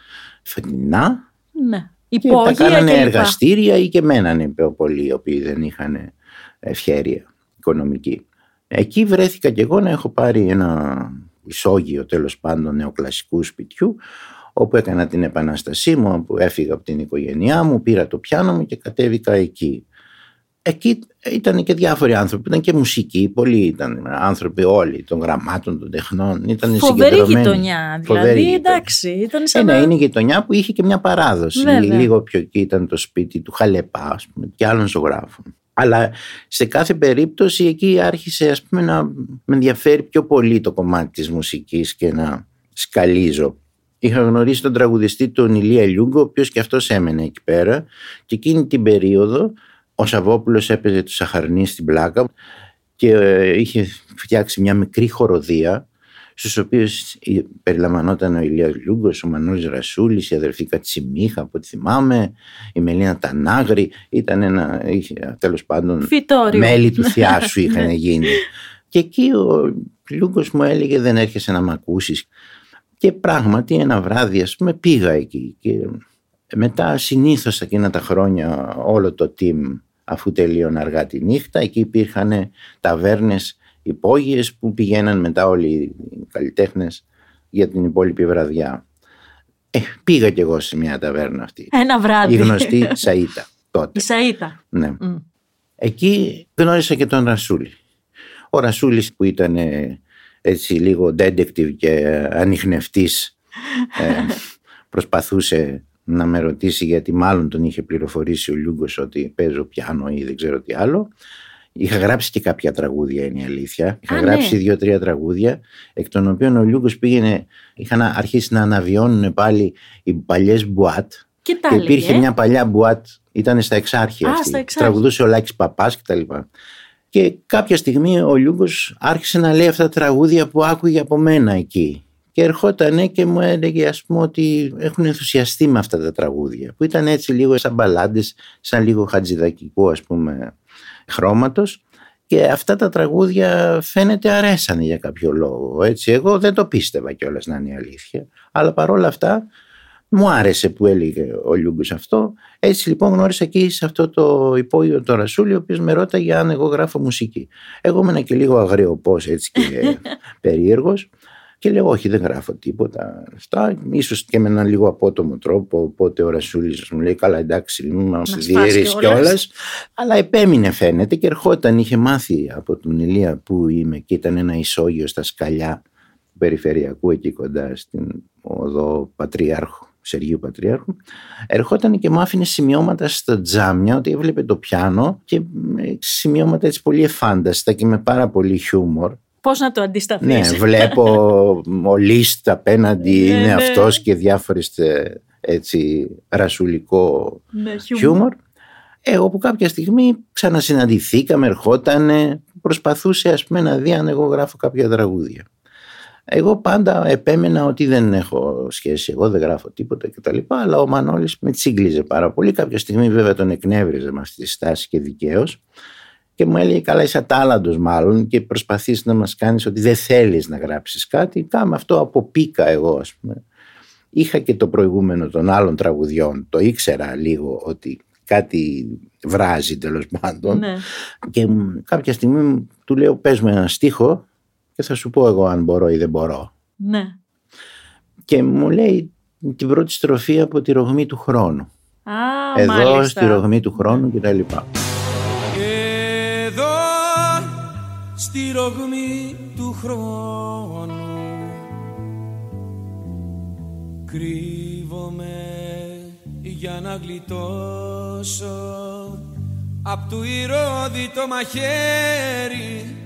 φετινά Ναι. και τα Υπόγεια κάνανε και λοιπά. εργαστήρια ή και μένανε πιο πολλοί, οι οποίοι δεν είχαν ευχέρεια οικονομική. Εκεί βρέθηκα και εγώ να έχω πάρει ένα ισόγειο τέλος πάντων νεοκλασικού σπιτιού όπου έκανα την επανάστασή μου, όπου έφυγα από την οικογένειά μου, πήρα το πιάνο μου και κατέβηκα εκεί. Εκεί ήταν και διάφοροι άνθρωποι, ήταν και μουσικοί, πολλοί ήταν άνθρωποι όλοι των γραμμάτων, των τεχνών. Ήταν Φοβερή γειτονιά, δηλαδή εντάξει. Ήταν σαν ε, ναι, είναι γειτονιά που είχε και μια παράδοση. Βέβαια. Λίγο πιο εκεί ήταν το σπίτι του Χαλεπά, ας πούμε, και άλλων ζωγράφων. Αλλά σε κάθε περίπτωση εκεί άρχισε ας πούμε, να με ενδιαφέρει πιο πολύ το κομμάτι της μουσικής και να σκαλίζω. Είχα γνωρίσει τον τραγουδιστή τον Ηλία Λιούγκο, ο οποίος και αυτός έμενε εκεί πέρα και εκείνη την περίοδο ο Σαββόπουλος έπαιζε τους Σαχαρνή στην πλάκα και ε, είχε φτιάξει μια μικρή χοροδία στους οποίους περιλαμβανόταν ο Ηλίας Λούγκος, ο Μανώλης Ρασούλης, η αδερφή Κατσιμίχα από ό,τι θυμάμαι, η Μελίνα Τανάγρη, ήταν ένα, είχε, τέλος πάντων, Φυτόριο. μέλη του θειάσου είχαν Ναι. γίνει. Και εκεί ο Λούγκος μου έλεγε δεν έρχεσαι να μ' ακούσεις. Και πράγματι ένα βράδυ ας πούμε πήγα εκεί και μετά συνήθως εκείνα τα χρόνια όλο το team αφού τελείωνε αργά τη νύχτα εκεί υπήρχαν ταβέρνες υπόγειες που πηγαίναν μετά όλοι οι καλλιτέχνες για την υπόλοιπη βραδιά. Ε, πήγα κι εγώ σε μια ταβέρνα αυτή. Ένα βράδυ. Η γνωστή Σαΐτα τότε. Η Σαΐτα. Ναι. Μμ. Εκεί γνώρισα και τον Ρασούλη. Ο Ρασούλης που ήταν ε, έτσι λίγο detective και ανιχνευτής ε, προσπαθούσε να με ρωτήσει γιατί μάλλον τον είχε πληροφορήσει ο Λιούγκος ότι παίζω πιάνο ή δεν ξέρω τι άλλο. Είχα γράψει και κάποια τραγούδια είναι η αλήθεια. Είχα Α, γράψει ναι. δύο-τρία τραγούδια εκ των οποίων ο Λιούγκος πήγαινε, είχαν αρχίσει να αναβιώνουν πάλι οι παλιές μπουάτ Και τα και έλεγε. υπήρχε μια παλιά μπουάτ, ήταν στα εξάρχεια Α, αυτή. στα Εξάρχεια. Τραγουδούσε ο Λάκης Παπάς και τα λοιπά. Και κάποια στιγμή ο Λιούγκος άρχισε να λέει αυτά τα τραγούδια που άκουγε από μένα εκεί. Και ερχόταν και μου έλεγε ας πούμε ότι έχουν ενθουσιαστεί με αυτά τα τραγούδια που ήταν έτσι λίγο σαν μπαλάντες, σαν λίγο χατζηδακικού ας πούμε χρώματος και αυτά τα τραγούδια φαίνεται αρέσανε για κάποιο λόγο. Έτσι. Εγώ δεν το πίστευα κιόλας να είναι η αλήθεια. Αλλά παρόλα αυτά μου άρεσε που έλεγε ο Λιούγκος αυτό. Έτσι λοιπόν γνώρισα εκεί σε αυτό το υπόγειο το Ρασούλη, ο οποίος με ρώταγε αν εγώ γράφω μουσική. Εγώ ήμουν και λίγο αγριοπός έτσι και περίεργος. Και λέω όχι δεν γράφω τίποτα αυτά, ίσως και με έναν λίγο απότομο τρόπο, οπότε ο Ρασούλης μου λέει καλά εντάξει μας σπάσει διέρεις κιόλας. κιόλας. Αλλά επέμεινε φαίνεται και ερχόταν, είχε μάθει από τον Ηλία που είμαι και ήταν ένα ισόγειο στα σκαλιά του περιφερειακού εκεί κοντά στην οδό Πατριάρχου. Σεργίου Πατριάρχου, ερχόταν και μου άφηνε σημειώματα στα τζάμια ότι έβλεπε το πιάνο και ε, σημειώματα έτσι πολύ εφάνταστα και με πάρα πολύ χιούμορ. Πώς να το αντισταθείς. Ναι, βλέπω ο Λίστ απέναντι Ναι, είναι ναι. αυτός και διάφορες ε, έτσι ρασουλικό Ναι, χιούμορ. Ε, όπου κάποια στιγμή ξανασυναντηθήκαμε, ερχόταν, προσπαθούσε ας πούμε να δει αν εγώ γράφω κάποια τραγούδια. Εγώ πάντα επέμενα ότι δεν έχω σχέση, εγώ δεν γράφω τίποτα κτλ. Αλλά ο Μανώλης με τσίγκλιζε πάρα πολύ. Κάποια στιγμή βέβαια τον εκνεύριζε με αυτή τη στάση και δικαίως. Και μου έλεγε καλά είσαι ατάλλαντος μάλλον και προσπαθείς να μας κάνεις ότι δεν θέλεις να γράψεις κάτι. Κάμε αυτό από πίκα εγώ ας πούμε. Είχα και το προηγούμενο των άλλων τραγουδιών. Το ήξερα λίγο ότι κάτι βράζει τέλος πάντων. Ναι. Και μ, κάποια στιγμή του λέω πες μου ένα στίχο και θα σου πω εγώ αν μπορώ ή δεν μπορώ. ναι. Και μου λέει την πρώτη στροφή από τη ρογμή του χρόνου. Α, Εδώ μάλιστα. στη ρογμή του χρόνου κτλ. Εδώ στη ρογμή του χρόνου Κρύβομαι για να γλιτώσω Απ' του ηρώδη το μαχαίρι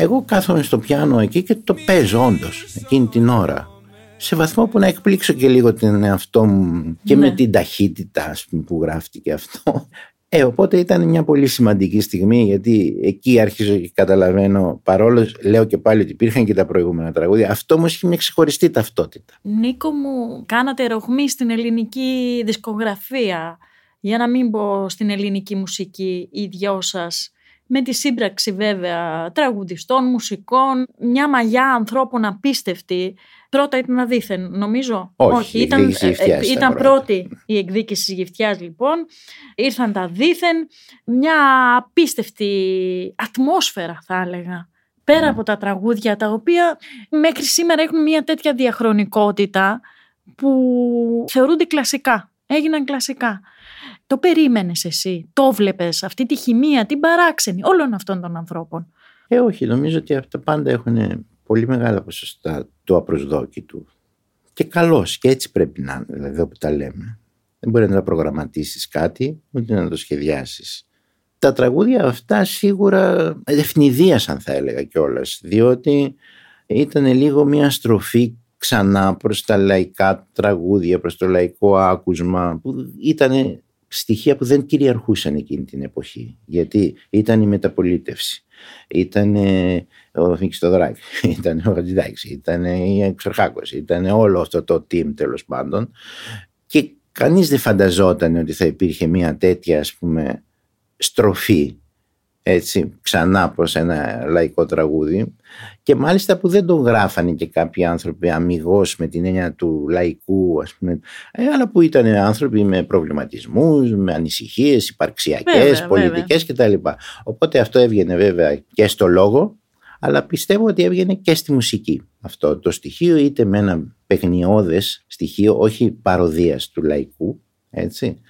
Εγώ κάθομαι στο πιάνο εκεί και το παίζω όντως εκείνη την ώρα. Σε βαθμό που να εκπλήξω και λίγο την εαυτό μου και Ναι. με την ταχύτητα ας πούμε, που γράφτηκε αυτό. Ε, οπότε ήταν μια πολύ σημαντική στιγμή γιατί εκεί άρχιζω και καταλαβαίνω παρόλο λέω και πάλι ότι υπήρχαν και τα προηγούμενα τραγούδια αυτό όμως είχε μια ξεχωριστή ταυτότητα. Νίκο μου, κάνατε ρογμή στην ελληνική δισκογραφία. Για να μην πω στην ελληνική μουσική οι δυο σας. Με τη σύμπραξη βέβαια τραγουδιστών, μουσικών, μια μαγιά ανθρώπων απίστευτη. Πρώτα ήταν αδίθεν, νομίζω; Όχι, η ήταν, εκδίκηση ε, γυφτιάς ήταν ήταν πρώτα. πρώτη η εκδίκηση της γυφτιάς λοιπόν. Ήρθαν τα δίθεν, μια απίστευτη ατμόσφαιρα θα έλεγα. Πέρα από τα τραγούδια τα οποία μέχρι σήμερα έχουν μια τέτοια διαχρονικότητα που θεωρούνται κλασικά. Έγιναν κλασικά. Το περίμενες εσύ, το βλέπες, αυτή τη χημεία, την παράξενη όλων αυτών των ανθρώπων. Ε, όχι, νομίζω ότι αυτά πάντα έχουν πολύ μεγάλα ποσοστά του απροσδόκητου. Και καλώς, και έτσι πρέπει να είναι, δηλαδή όπου τα λέμε. Δεν μπορεί να τα προγραμματίσεις κάτι, ούτε να το σχεδιάσεις. Τα τραγούδια αυτά σίγουρα ευνηδίασαν θα έλεγα κιόλας, διότι ήταν λίγο μια στροφή ξανά προς τα λαϊκά τραγούδια, προς το λαϊκό άκουσμα που ήταν στοιχεία που δεν κυριαρχούσαν εκείνη την εποχή γιατί ήταν η μεταπολίτευση. Ήταν ο Θοδωράκη, ήταν ο Χατζηδάκης, ήταν η Εξορχάκος, ήταν όλο αυτό το team τέλος πάντων. Και κανείς δεν φανταζόταν ότι θα υπήρχε μια τέτοια ας πούμε στροφή έτσι ξανά προς ένα λαϊκό τραγούδι και μάλιστα που δεν το γράφανε και κάποιοι άνθρωποι αμυγός με την έννοια του λαϊκού ας πούμε, ε, αλλά που ήταν άνθρωποι με προβληματισμούς, με ανησυχίες υπαρξιακές, πολιτικές κτλ. Οπότε αυτό έβγαινε βέβαια και στο λόγο αλλά πιστεύω ότι έβγαινε και στη μουσική αυτό το στοιχείο είτε με ένα παιγνιώδες στοιχείο όχι παροδίας του λαϊκού έτσι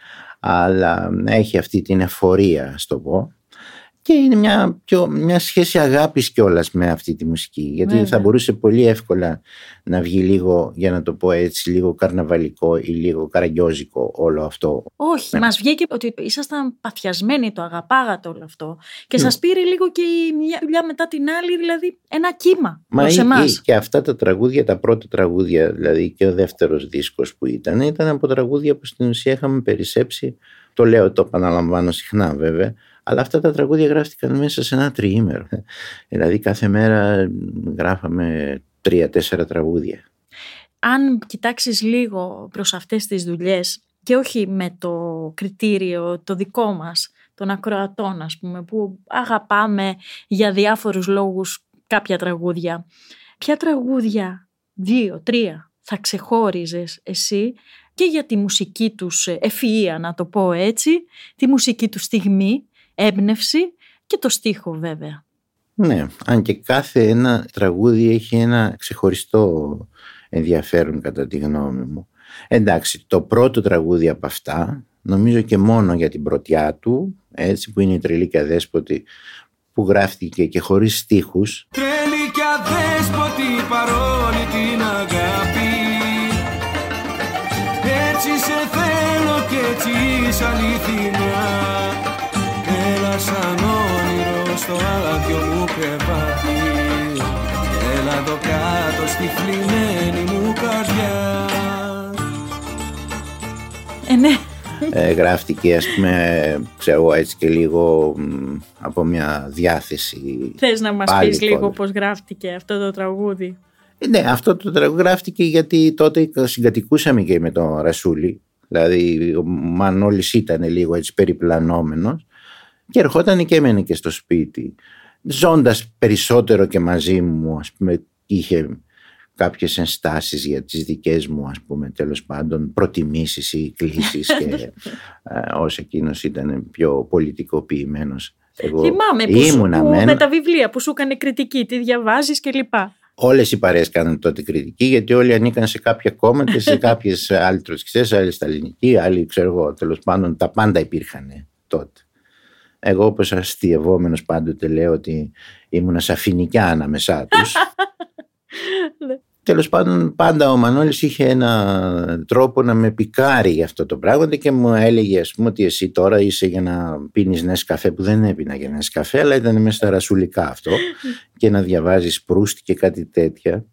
αλλά έχει αυτή την εφορία, στο πω. Και είναι μια, πιο, μια σχέση αγάπης κιόλας με αυτή τη μουσική. Γιατί θα μπορούσε πολύ εύκολα να βγει λίγο, για να το πω έτσι, λίγο καρναβαλικό ή λίγο καραγκιόζικο όλο αυτό. Όχι, ναι. μας βγήκε ότι ήσασταν παθιασμένοι, το αγαπάγατε όλο αυτό. Και ναι. σας πήρε λίγο και η μια δουλειά μετά την άλλη, δηλαδή ένα κύμα Μα προς εμάς. Και αυτά τα τραγούδια, τα πρώτα τραγούδια, δηλαδή και ο δεύτερος δίσκος που ήταν, ήταν από τραγούδια που στην ουσία είχαμε περισσέψει το λέω, το επαναλαμβάνω συχνά βέβαια, αλλά αυτά τα τραγούδια γράφτηκαν μέσα σε ένα τριήμερο. Δηλαδή κάθε μέρα γράφαμε τρία-τέσσερα τραγούδια. Αν κοιτάξεις λίγο προς αυτές τις δουλειές και όχι με το κριτήριο το δικό μας, των ακροατών ας πούμε, που αγαπάμε για διάφορους λόγους κάποια τραγούδια. Ποια τραγούδια, δύο, τρία, θα ξεχώριζες εσύ και για τη μουσική τους ευφυΐα να το πω έτσι, τη μουσική τους στιγμή, έμπνευση και το στίχο βέβαια. Ναι, αν και κάθε ένα τραγούδι έχει ένα ξεχωριστό ενδιαφέρον κατά τη γνώμη μου. Εντάξει, το πρώτο τραγούδι από αυτά, νομίζω και μόνο για την πρωτιά του, έτσι που είναι η Τρελή και Αδέσποτη, που γράφτηκε και χωρίς στίχους. Τρελή και Αδέσποτη παρόλη την αγάπη Έτσι σε θέλω και έτσι είσαι αληθινά σαν όνειρο στο άδειο μου κρεβάτι. Έλα εδώ κάτω στη φλημένη μου καρδιά. Ε, ναι. Ε, γράφτηκε ας πούμε ξέρω έτσι και λίγο από μια διάθεση Θες να μας πεις λίγο πώς γράφτηκε αυτό το τραγούδι; Ε, Ναι αυτό το τραγούδι γράφτηκε γιατί τότε συγκατοικούσαμε και με τον Ρασούλη. Δηλαδή ο Μανώλης ήταν λίγο έτσι περιπλανόμενος και ερχόταν και έμενε και στο σπίτι. Ζώντας περισσότερο και μαζί μου, ας πούμε, είχε κάποιες ενστάσεις για τις δικές μου, ας πούμε, τέλος πάντων, προτιμήσεις ή κλήσεις και ε, ως εκείνος ήταν πιο πολιτικοποιημένος. Εγώ Θυμάμαι που, σου, που με τα βιβλία που σου έκανε κριτική, τι διαβάζεις και λοιπά. Όλες οι παρέες κάνουν τότε κριτική, γιατί όλοι ανήκαν σε κάποια κόμματα, σε κάποιες άλλες τροτσκιστέ, άλλες σταλινικοί, άλλοι ξέρω εγώ. Τέλος πάντων, τα πάντα υπήρχαν τότε. Εγώ όπως αστειευόμενος πάντοτε λέω ότι ήμουν σαφινικιά ανάμεσά τους. Ναι. Τέλος πάντων, πάντα ο Μανώλης είχε ένα τρόπο να με πικάρει για αυτό το πράγμα και μου έλεγε, ας πούμε, ότι εσύ τώρα είσαι για να πίνεις νες καφέ που δεν έπινα για νες καφέ, αλλά ήταν μέσα στα ρασουλικά αυτό και να διαβάζεις προύστη και κάτι τέτοια.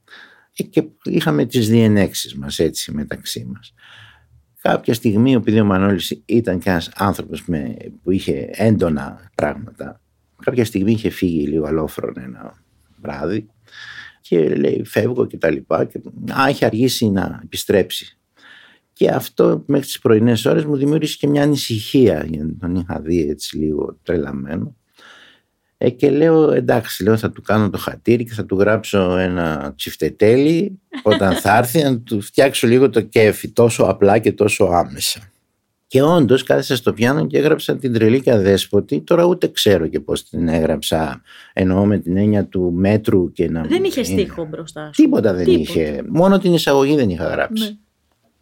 Ε, και είχαμε τις διενέξεις μας έτσι μεταξύ μας. Κάποια στιγμή, επειδή ο Μανώλης ήταν και ένας άνθρωπος με, που είχε έντονα πράγματα, κάποια στιγμή είχε φύγει λίγο αλόφρον ένα βράδυ και λέει φεύγω και τα λοιπά και α, έχει αργήσει να επιστρέψει. Και αυτό μέχρι τις πρωινές ώρες μου δημιούργησε και μια ανησυχία γιατί τον είχα δει έτσι λίγο τρελαμένο ε, και λέω εντάξει, λέω θα του κάνω το χατήρι και θα του γράψω ένα τσιφτετέλι όταν θα έρθει να του φτιάξω λίγο το κέφι τόσο απλά και τόσο άμεσα. Και όντως κάθεσα στο πιάνο και έγραψα την τρελή και αδέσποτη. Τώρα ούτε ξέρω και πώς την έγραψα. Εννοώ με την έννοια του μέτρου και να. Δεν είχε στίχο μπροστά σου. Τίποτα δεν είχε. Μόνο την εισαγωγή δεν είχα γράψει. Ναι.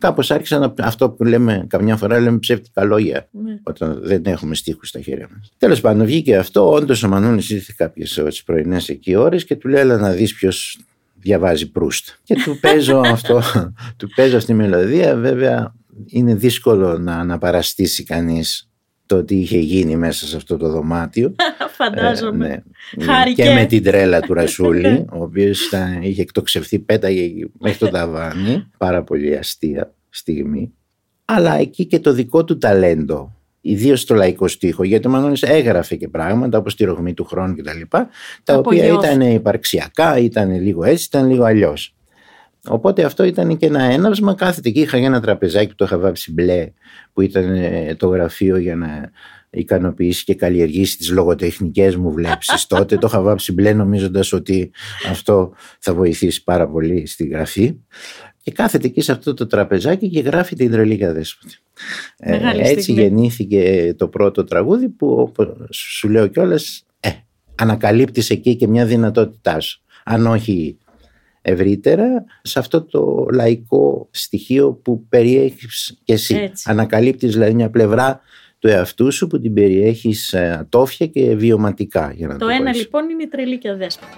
Κάπως άρχισα να, αυτό που λέμε καμιά φορά λέμε ψεύτικα λόγια Ναι. όταν δεν έχουμε στίχους στα χέρια μας. Τέλος πάντων βγήκε αυτό, όντως ο Μανώλης ήρθε κάποιες τις πρωινές εκεί ώρες και του λέει «Έλα να δεις ποιος διαβάζει Προύστ. Και του παίζω αυτό, του παίζω αυτή τη μελωδία. Βέβαια είναι δύσκολο να αναπαραστήσει κανείς το τι είχε γίνει μέσα σε αυτό το δωμάτιο. Φαντάζομαι. Ε, ναι. Χάρηκε. Και με την τρέλα του Ρασούλη, ο οποίος ήταν- είχε εκτοξευθεί, πέταγε μέχρι το ταβάνι. Πάρα πολύ αστεία στιγμή. Αλλά εκεί και το δικό του ταλέντο, ιδίως στο λαϊκό στίχο, γιατί ο Μανώλης έγραφε και πράγματα όπως τη ρογμή του χρόνου κτλ. Τα, τα οποία Απογειώθηκε. ήταν υπαρξιακά, ήταν λίγο έτσι, ήταν λίγο αλλιώς. Οπότε αυτό ήταν και ένα έναυσμα. Κάθεται εκεί, είχα ένα τραπεζάκι που το είχα βάψει μπλε, που ήταν ε, το γραφείο για να ικανοποιήσει και καλλιεργήσει τις λογοτεχνικές μου βλέψεις τότε. το είχα βάψει μπλε νομίζοντας ότι αυτό θα βοηθήσει πάρα πολύ στη γραφή. Και κάθεται εκεί σε αυτό το τραπεζάκι και γράφει την τρελή δέσποτη. Ε, Μεγάλη έτσι στιγμή. γεννήθηκε το πρώτο τραγούδι που όπως σου λέω κιόλας ε, ανακαλύπτεις εκεί και μια δυνατότητά σου. Αν όχι ευρύτερα σε αυτό το λαϊκό στοιχείο που περιέχεις και εσύ. Έτσι. Ανακαλύπτεις δηλαδή μια πλευρά του εαυτού σου που την περιέχεις ε, ατόφια και βιωματικά. Για να Το το, πω ένα έτσι. λοιπόν είναι η τρελή και αδέσποτη.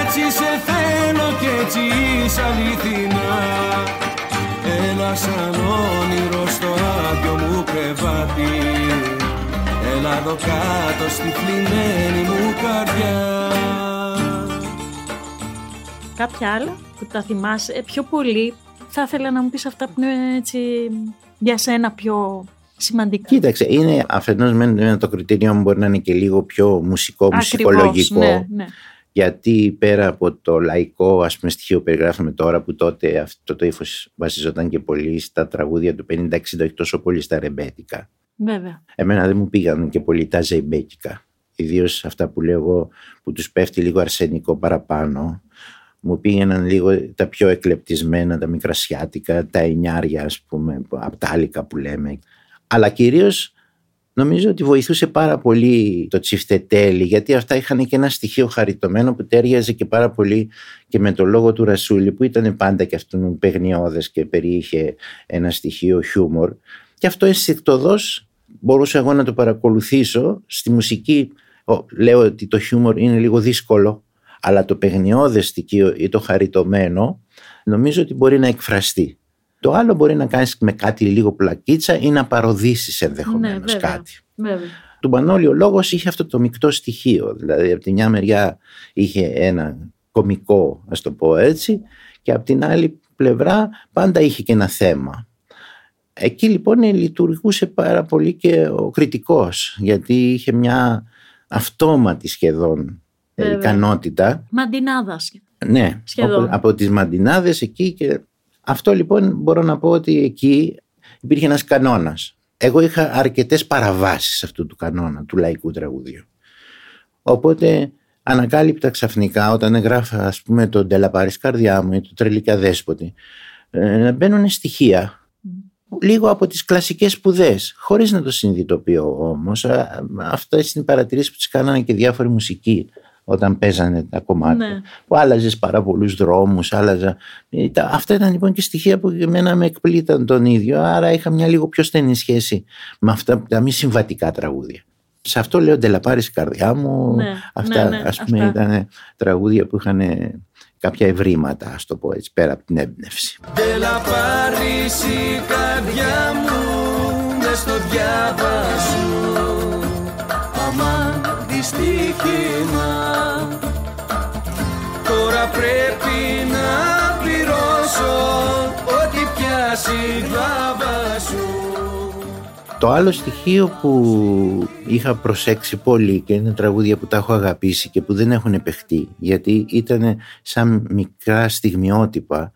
Έτσι σε θέλω και έτσι είσαι αληθινά Έλα σαν όνειρο στο άδειο μου κρεβάτι Έλα εδώ κάτω στη θλιμμένη μου καρδιά Κάποια άλλα που τα θυμάσαι ε, πιο πολύ θα ήθελα να μου πεις αυτά που είναι έτσι για σένα πιο σημαντικά. Κοίταξε, είναι αφενός με το κριτήριο μου μπορεί να είναι και λίγο πιο μουσικό, Ακριβώς, μουσικολογικό. ναι, ναι. γιατί πέρα από το λαϊκό ας πούμε, στοιχείο που περιγράφουμε τώρα που τότε αυτό το ύφος βασιζόταν και πολύ στα τραγούδια του 50-60 όχι τόσο πολύ στα ρεμπέτικα. Βέβαια. Εμένα δεν μου πήγαν και πολύ τα ζεϊμπέκικα. Ιδίως αυτά που λέω εγώ που τους πέφτει λίγο αρσενικό παραπάνω. Μου πήγαιναν λίγο τα πιο εκλεπτισμένα, τα μικρασιάτικα, τα εννιάρια ας πούμε, απτάλικα που λέμε. Αλλά κυρίως νομίζω ότι βοηθούσε πάρα πολύ το τσιφτετέλι γιατί αυτά είχαν και ένα στοιχείο χαριτωμένο που τέριαζε και πάρα πολύ και με το λόγο του Ρασούλη που ήταν πάντα και αυτόν παιγνιώδες και περιείχε ένα στοιχείο χιούμορ. Και αυτό αισθηκτοδός μπορούσα εγώ να το παρακολουθήσω στη μουσική. Ο, λέω ότι το χιούμορ είναι λίγο δύσκολο αλλά το παιγνιώδες στοιχείο ή το χαριτωμένο νομίζω ότι μπορεί να εκφραστεί το άλλο μπορεί να κάνεις με κάτι λίγο πλακίτσα ή να παροδίσεις ενδεχομένως Ναι, βέβαια. κάτι Βέβαια. του Μπανόλη ο λόγος είχε αυτό το μεικτό στοιχείο. Δηλαδή από τη μια μεριά είχε ένα κομικό, ας το πω έτσι, και από την άλλη πλευρά πάντα είχε και ένα θέμα. Εκεί λοιπόν λειτουργούσε πάρα πολύ και ο κριτικός, γιατί είχε μια αυτόματη σχεδόν ε, Βέβαια. ικανότητα. Μαντινάδα. Ναι, Σχεδόν. από, από τις μαντινάδες εκεί και αυτό λοιπόν μπορώ να πω ότι εκεί υπήρχε ένας κανόνας. Εγώ είχα αρκετές παραβάσεις αυτού του κανόνα του λαϊκού τραγουδιού. Οπότε ανακάλυπτα ξαφνικά όταν έγραφα ας πούμε το «Ντελαπάρης καρδιά μου» ή το «Τρελικά δέσποτη» ε, να μπαίνουν στοιχεία λίγο από τις κλασικές σπουδές, χωρίς να το συνειδητοποιώ όμως. Α, Αυτά είναι παρατηρήσεις που τις κάνανε και διάφοροι μουσικοί όταν παίζανε τα κομμάτια. Ναι. Που άλλαζες πάρα πολλούς δρόμους, άλλαζα. Ε, τα- Αυτά ήταν λοιπόν και στοιχεία που για μένα με εκπλήταν τον ίδιο. Άρα είχα μια λίγο πιο στενή σχέση με αυτά τα μη συμβατικά τραγούδια. Σε αυτό λέω Ντελαπάρη η καρδιά μου. Ναι, αυτά ναι, ναι, ας πούμε αυτά. ήταν τραγούδια που είχαν κάποια ευρήματα, ας το πω έτσι, πέρα από την έμπνευση. Έλα πάρεις η καρδιά μου μες στο διάβα σου Αμάν δυστύχημα Τώρα πρέπει να πληρώσω ό,τι πιάσει η βλάβα σου. Το άλλο στοιχείο που είχα προσέξει πολύ και είναι τραγούδια που τα έχω αγαπήσει και που δεν έχουν επεχτεί γιατί ήταν σαν μικρά στιγμιότυπα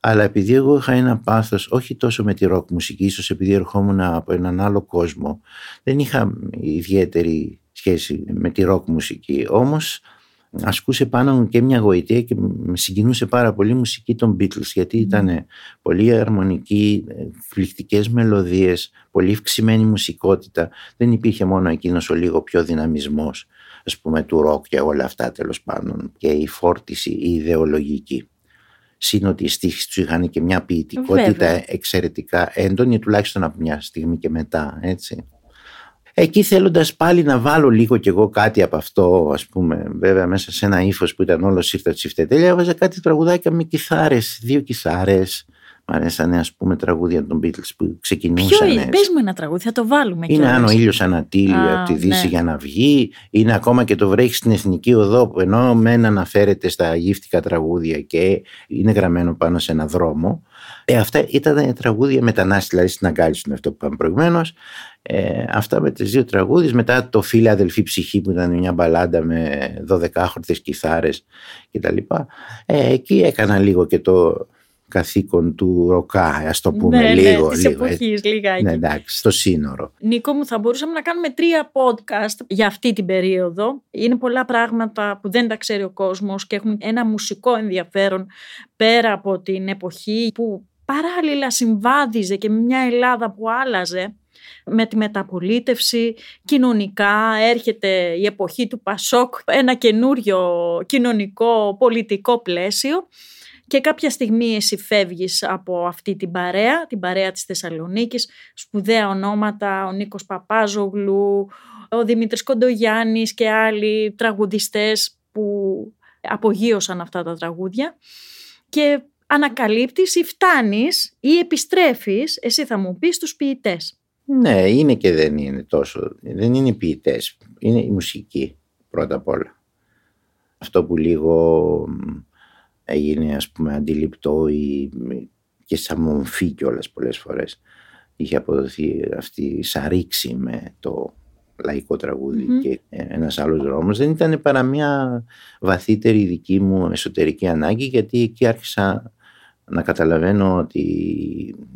αλλά επειδή εγώ είχα ένα πάθος όχι τόσο με τη ροκ μουσική ίσως επειδή ερχόμουν από έναν άλλο κόσμο δεν είχα ιδιαίτερη σχέση με τη ροκ μουσική όμως ασκούσε πάνω μου και μια γοητεία και με συγκινούσε πάρα πολύ η μουσική των Beatles γιατί ήταν πολύ αρμονική, εκπληκτικές μελωδίες, πολύ ευξημένη μουσικότητα. Δεν υπήρχε μόνο εκείνος ο λίγο πιο δυναμισμός ας πούμε του ροκ και όλα αυτά τέλος πάντων και η φόρτιση η ιδεολογική. Συν ότι οι στίχοι τους είχαν και μια ποιητικότητα Βέβαια. εξαιρετικά έντονη, τουλάχιστον από μια στιγμή και μετά, έτσι. Εκεί θέλοντας πάλι να βάλω λίγο κι εγώ κάτι από αυτό, ας πούμε, βέβαια μέσα σε ένα ύφος που ήταν όλο σύρτα τσιφτετέλεια, έβαζα κάτι τραγουδάκια με κιθάρες, δύο κιθάρες. Μ' αρέσανε ας πούμε τραγούδια των Beatles που Ποιο ξεκινούσαν είναι, έτσι. πες μου ένα τραγούδι, θα το βάλουμε Είναι κιόλας. αν ο ήλιος ανατείλει Α, από τη Δύση ναι. για να βγει. Είναι ακόμα και το βρέχει στην Εθνική Οδό που ενώ μεν αναφέρεται στα γύφτικα τραγούδια και είναι γραμμένο πάνω σε ένα δρόμο. Ε, αυτά ήταν τραγούδια μετανάστη, δηλαδή στην αγκάλιση είναι αυτό που είπαμε προηγουμένως. Ε, αυτά με τις δύο τραγούδες μετά το φίλε αδελφή ψυχή που ήταν μια μπαλάντα με 12χορτες κιθάρες κτλ. Ε, εκεί έκανα λίγο και το καθήκον του ροκά ας το πούμε ναι, λίγο, ναι, της λίγο εποχής, λιγάκι. ναι, εντάξει, στο σύνορο Νίκο μου, θα μπορούσαμε να κάνουμε τρία podcast για αυτή την περίοδο. Είναι πολλά πράγματα που δεν τα ξέρει ο κόσμος και έχουν ένα μουσικό ενδιαφέρον πέρα από την εποχή που παράλληλα συμβάδιζε και με μια Ελλάδα που άλλαζε με τη μεταπολίτευση, κοινωνικά έρχεται η εποχή του Πασόκ, ένα καινούριο κοινωνικό πολιτικό πλαίσιο. Και κάποια στιγμή εσύ φεύγεις από αυτή την παρέα, την παρέα της Θεσσαλονίκης, σπουδαία ονόματα, ο Νίκος Παπάζογλου, ο Δημήτρης Κοντογιάννης και άλλοι τραγουδιστές που απογείωσαν αυτά τα τραγούδια. Και ανακαλύπτεις ή φτάνεις ή επιστρέφεις, εσύ θα μου πεις, στους ποιητές. Ναι, είναι και δεν είναι τόσο. Δεν είναι ποιητές. Είναι η μουσική πρώτα απ' όλα. Αυτό που λίγο μ, έγινε ας πούμε αντιληπτό ή και σαν μομφή κιόλας πολλές φορές είχε αποδοθεί αυτή η σαρίξη με το λαϊκό τραγούδι Μμμ. και ένας άλλος δρόμος δεν ήταν παρά μια βαθύτερη δική μου εσωτερική ανάγκη γιατί εκεί άρχισα να καταλαβαίνω ότι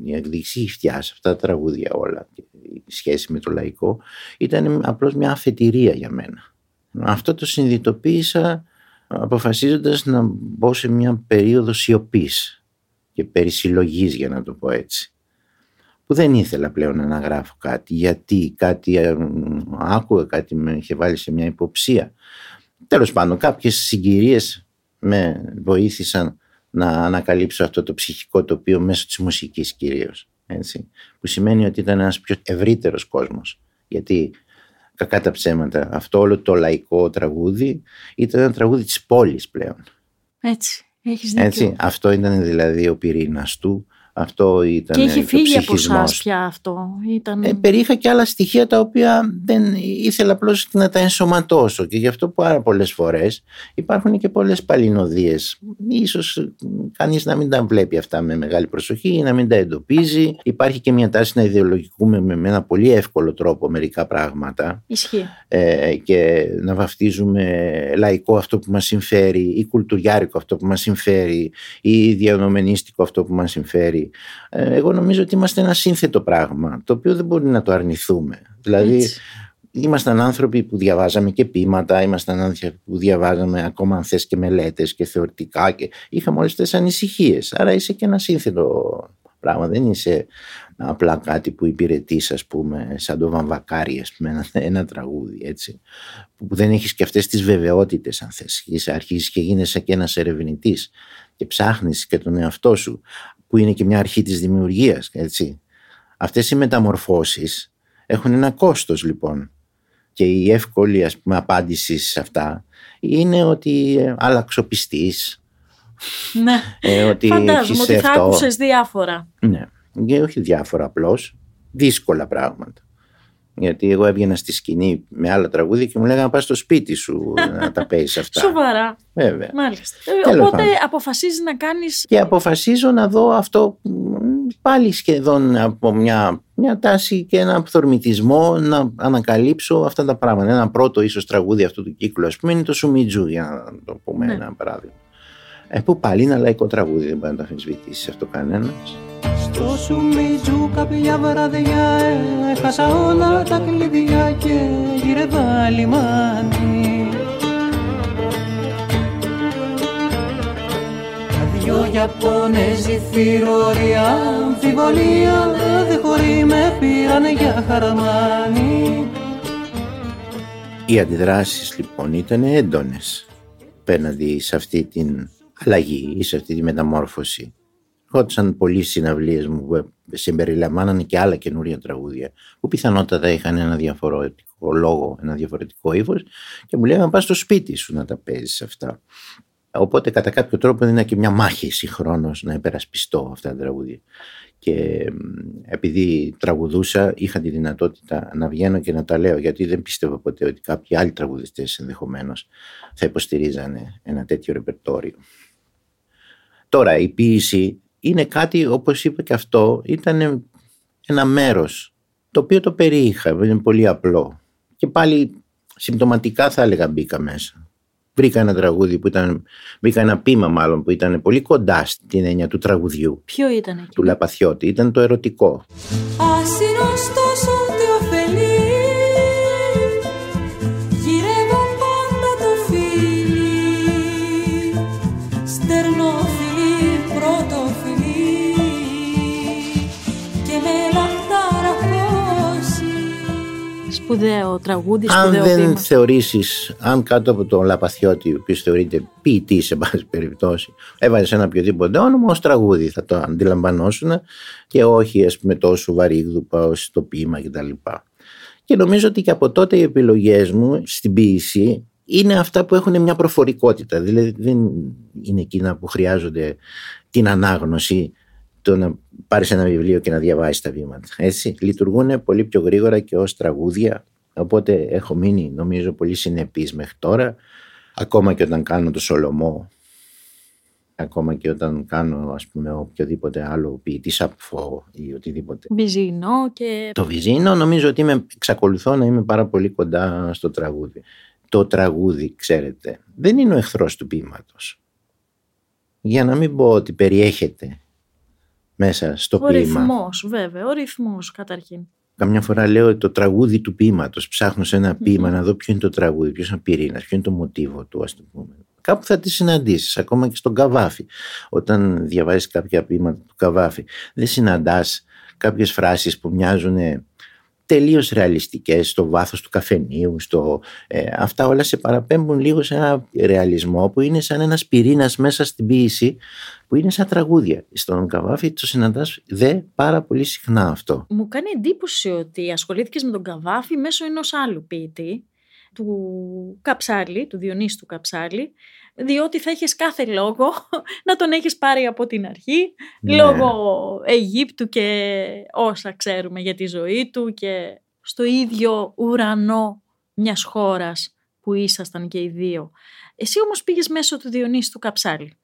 η εκδίκηση φτιά σε αυτά τα τραγούδια όλα και η σχέση με το λαϊκό ήταν απλώς μια αφετηρία για μένα. Αυτό το συνειδητοποίησα αποφασίζοντας να μπω σε μια περίοδο σιωπής και περισυλλογής για να το πω έτσι που δεν ήθελα πλέον να γράφω κάτι γιατί κάτι ε, άκουγα, κάτι με είχε βάλει σε μια υποψία. Τέλος πάντων κάποιες συγκυρίες με βοήθησαν να ανακαλύψω αυτό το ψυχικό τοπίο μέσω της μουσικής κυρίως. Έτσι, που σημαίνει ότι ήταν ένας πιο ευρύτερος κόσμος. Γιατί κακά τα ψέματα, αυτό όλο το λαϊκό τραγούδι ήταν ένα τραγούδι της πόλης πλέον. Έτσι, έχεις δίκιο. Έτσι, αυτό ήταν δηλαδή ο πυρήνας του, αυτό ήταν και έχει ο φύγει από εσάς ψυχισμός. πια αυτό. Ήταν... Ε, περιείχα και άλλα στοιχεία τα οποία δεν ήθελα απλώς να τα ενσωματώσω και γι' αυτό πάρα πολλές φορές υπάρχουν και πολλές παλινοδίες. Ίσως κανείς να μην τα βλέπει αυτά με μεγάλη προσοχή ή να μην τα εντοπίζει. Υπάρχει και μια τάση να ιδεολογικούμε με ένα πολύ εύκολο τρόπο μερικά πράγματα Ισχύει. ε, και να βαφτίζουμε λαϊκό αυτό που μας συμφέρει ή κουλτουριάρικο αυτό που μας συμφέρει ή διανομενίστικο αυτό που μας συμφέρει. Ε, εγώ νομίζω ότι είμαστε ένα σύνθετο πράγμα το οποίο δεν μπορεί να το αρνηθούμε. Δηλαδή Έτσι. ήμασταν άνθρωποι που διαβάζαμε και ποίηματα, ήμασταν άνθρωποι που διαβάζαμε ακόμα αν θες και μελέτες και θεωρητικά και είχαμε όλες τις ανησυχίες. Άρα είσαι και ένα σύνθετο πράγμα, δεν είσαι απλά κάτι που υπηρετείς, ας πούμε, σαν το βαμβακάρι, ας πούμε, ένα, ένα τραγούδι, έτσι. Που δεν έχεις και αυτές τις βεβαιότητες, αν θες. Είσαι, αρχίζεις και γίνεσαι και ένας ερευνητής και ψάχνεις και τον εαυτό σου, που είναι και μια αρχή της δημιουργίας, έτσι. Αυτές οι μεταμορφώσεις έχουν ένα κόστος, λοιπόν. Και η εύκολη, ας πούμε, απάντηση σε αυτά είναι ότι ε, αλλαξοπιστείς, Ναι. ε, ότι Φαντάζομαι έχεις ότι θα αυτό. άκουσες διάφορα. Ναι, και όχι διάφορα απλώς, δύσκολα πράγματα. Γιατί εγώ έβγαινα στη σκηνή με άλλα τραγούδια και μου λέγανε πας στο σπίτι σου να τα παίζει αυτά. Σοβαρά. Βέβαια. Μάλιστα. Ε, Τέλος Οπότε πάντων. αποφασίζεις να κάνεις... Και αποφασίζω να δω αυτό μ, πάλι σχεδόν από μια, μια τάση και ένα αυθορμητισμό να ανακαλύψω αυτά τα πράγματα. Ένα πρώτο ίσως τραγούδι αυτού του κύκλου ας πούμε είναι το Σουμιτζού για να το πούμε Ναι. ένα παράδειγμα. Ε, που πάλι είναι ένα λαϊκό τραγούδι, δεν μπορεί να το αμφισβητήσεις αυτό κανένας. Στο Σουμιτζού κάποια βραδιά έχασα όλα τα κλειδιά και γύρευα λιμάνι Τα δυο Ιαπώνεζοι θηρορία αμφιβολία δεν χωρεί με πήρανε για χαρμάνι Οι αντιδράσεις λοιπόν ήταν έντονες απέναντι σε αυτή την αλλαγή, σε αυτή τη μεταμόρφωση. Ερχόντουσαν πολλοί συναυλίες μου που συμπεριλαμβάνανε και άλλα καινούρια τραγούδια, που πιθανότατα είχαν ένα διαφορετικό λόγο, ένα διαφορετικό ύφος, και μου λέγανε πας στο σπίτι σου να τα παίζεις αυτά. Οπότε κατά κάποιο τρόπο έδινα και μια μάχη συγχρόνως να υπερασπιστώ αυτά τα τραγούδια. Και επειδή τραγουδούσα, είχα τη δυνατότητα να βγαίνω και να τα λέω, γιατί δεν πίστευα ποτέ ότι κάποιοι άλλοι τραγουδιστές ενδεχομένως θα υποστηρίζανε ένα τέτοιο ρεπερτόριο. Τώρα, η ποίηση είναι κάτι, όπως είπα και αυτό, ήταν ένα μέρος το οποίο το περιείχα, είναι πολύ απλό. Και πάλι συμπτωματικά θα έλεγα μπήκα μέσα. Βρήκα ένα τραγούδι που ήταν, βρήκα ένα πείμα μάλλον που ήταν πολύ κοντά στην έννοια του τραγουδιού. Ποιο ήταν εκεί; Του Λαπαθιώτη, ήταν το ερωτικό. Άσυρος τόσο Σπουδαίο τραγούδι, Αν σπουδαίο δεν βήμα. θεωρήσεις, αν κάτω από τον Λαπαθιώτη, ο οποίος θεωρείται ποιητής σε πάση περιπτώσει, έβαζες ένα οποιοδήποτε όνομα ως τραγούδι, θα το αντιλαμβανόσουν και όχι ας πούμε τόσο βαρύγδουπα ως το ποίημα κτλ. Και νομίζω ότι και από τότε οι επιλογές μου στην ποίηση είναι αυτά που έχουν μια προφορικότητα. Δηλαδή δεν είναι εκείνα που χρειάζονται την ανάγνωση το να πάρεις ένα βιβλίο και να διαβάσεις τα βήματα. Έτσι, λειτουργούν πολύ πιο γρήγορα και ως τραγούδια, οπότε έχω μείνει νομίζω πολύ συνεπής μέχρι τώρα, ακόμα και όταν κάνω το Σολομό, ακόμα και όταν κάνω ας πούμε οποιοδήποτε άλλο ποιητή σαπφό ή οτιδήποτε. Μπιζίνο και Το Βυζίνο νομίζω ότι είμαι, εξακολουθώ να είμαι πάρα πολύ κοντά στο τραγούδι. Το τραγούδι, ξέρετε, δεν είναι ο εχθρός του ποίηματος. Για να μην πω ότι περιέχεται μέσα στο ο ποίημα. ρυθμός βέβαια, ο ρυθμός καταρχήν. Καμιά φορά λέω ότι το τραγούδι του ποίηματος. Ψάχνω σε ένα ποίημα να δω ποιο είναι το τραγούδι, ποιος είναι ο πυρήνας, ποιο είναι το μοτίβο του, ας το πούμε. Κάπου θα τη συναντήσεις, ακόμα και στον Καβάφη. Όταν διαβάζεις κάποια ποίηματα του Καβάφη, δεν συναντάς κάποιες φράσεις που μοιάζουν τελείως ρεαλιστικές στο βάθος του καφενείου. Στο, ε, αυτά όλα σε παραπέμπουν λίγο σε ένα ρεαλισμό που είναι σαν ένας πυρήνας μέσα στην ποίηση που είναι σαν τραγούδια. Στον Καβάφη το συναντάς δε πάρα πολύ συχνά αυτό. Μου κάνει εντύπωση ότι ασχολήθηκες με τον Καβάφη μέσω ενός άλλου ποιητή, του Καψάλη, του Διονύσου του Καψάλη, διότι θα έχεις κάθε λόγο να τον έχεις πάρει από την αρχή, Ναι. λόγω Αιγύπτου και όσα ξέρουμε για τη ζωή του και στο ίδιο ουρανό μιας χώρας που ήσασταν και οι δύο. Εσύ όμως πήγες μέσω του Διονύσου του Καψάλη.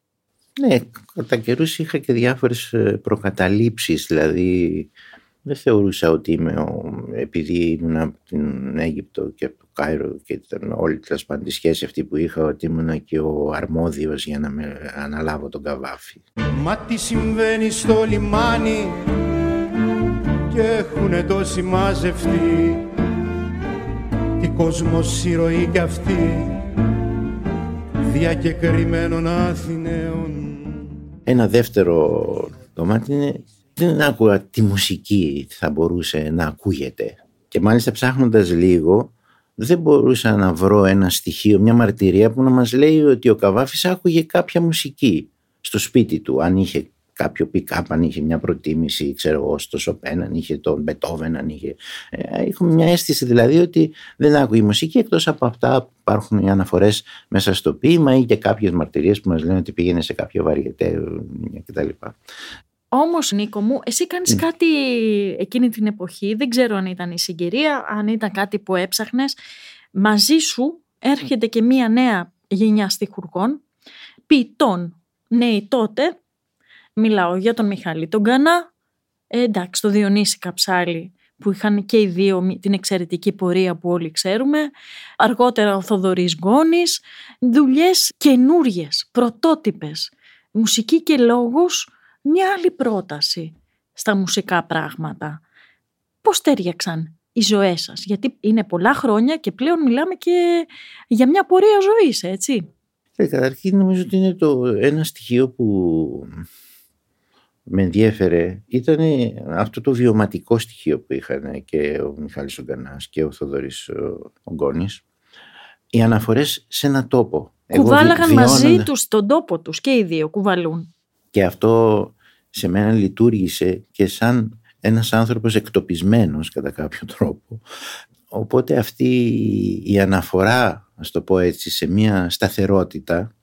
Ναι, κατά καιρούς είχα και διάφορες ε, προκαταλήψεις, δηλαδή δεν θεωρούσα ότι είμαι, ο, επειδή ήμουν από την Αίγυπτο και από το Κάιρο και ήταν όλη τέλος πάντων τη σχέση αυτή που είχα, ότι ήμουν και ο αρμόδιος για να με αναλάβω τον καβάφι. Μα τι συμβαίνει στο λιμάνι και έχουνε τόσοι μαζευτεί τι κόσμος η ροή κι αυτή διακεκριμένων Αθηναίων Ένα δεύτερο κομμάτι είναι δεν άκουγα τι μουσική θα μπορούσε να ακούγεται. Και μάλιστα ψάχνοντας λίγο δεν μπορούσα να βρω ένα στοιχείο, μια μαρτυρία που να μας λέει ότι ο Καβάφης άκουγε κάποια μουσική στο σπίτι του. Αν είχε κάποιο pick-up, αν είχε μια προτίμηση, ξέρω εγώ, στο Σοπέν, αν είχε τον Μπετόβεν, αν είχε... Ε, Έχουμε μια αίσθηση δηλαδή ότι δεν άκουγε μουσική εκτός από αυτά που υπάρχουν οι αναφορές μέσα στο ποίημα ή και κάποιες μαρτυρίες που μας λένε ότι πήγαινε σε κάποιο βαριετέ κτλ. Όμως Νίκο μου, εσύ κάνεις κάτι εκείνη την εποχή, δεν ξέρω αν ήταν η συγκυρία, αν ήταν κάτι που έψαχνες. Μαζί σου έρχεται και μία νέα γενιά στιχουργών, ποιητών νέοι τότε. Μιλάω για τον Μιχάλη τον Κανά, ε, εντάξει, τον Διονύση Καψάλη που είχαν και οι δύο την εξαιρετική πορεία που όλοι ξέρουμε. Αργότερα ο Θοδωρής Γκόνης, δουλειές καινούριες, πρωτότυπες, μουσική και λόγος μια άλλη πρόταση στα μουσικά πράγματα. Πώς τέριαξαν οι ζωές σας, γιατί είναι πολλά χρόνια και πλέον μιλάμε και για μια πορεία ζωής, έτσι. Ε, καταρχήν νομίζω ότι είναι το ένα στοιχείο που με ενδιέφερε ήταν αυτό το βιωματικό στοιχείο που είχαν και ο Μιχάλης Ογκανάς και ο Θοδωρής ο Γκόνης οι αναφορές σε ένα τόπο. Εγώ Κουβάλαγαν βι- μαζί βιώνοντα- τους τον τόπο τους και οι δύο κουβαλούν. Και αυτό σε μένα λειτουργήσε και σαν ένας άνθρωπος εκτοπισμένος κατά κάποιο τρόπο. Οπότε αυτή η αναφορά, ας το πω έτσι, σε μια σταθερότητα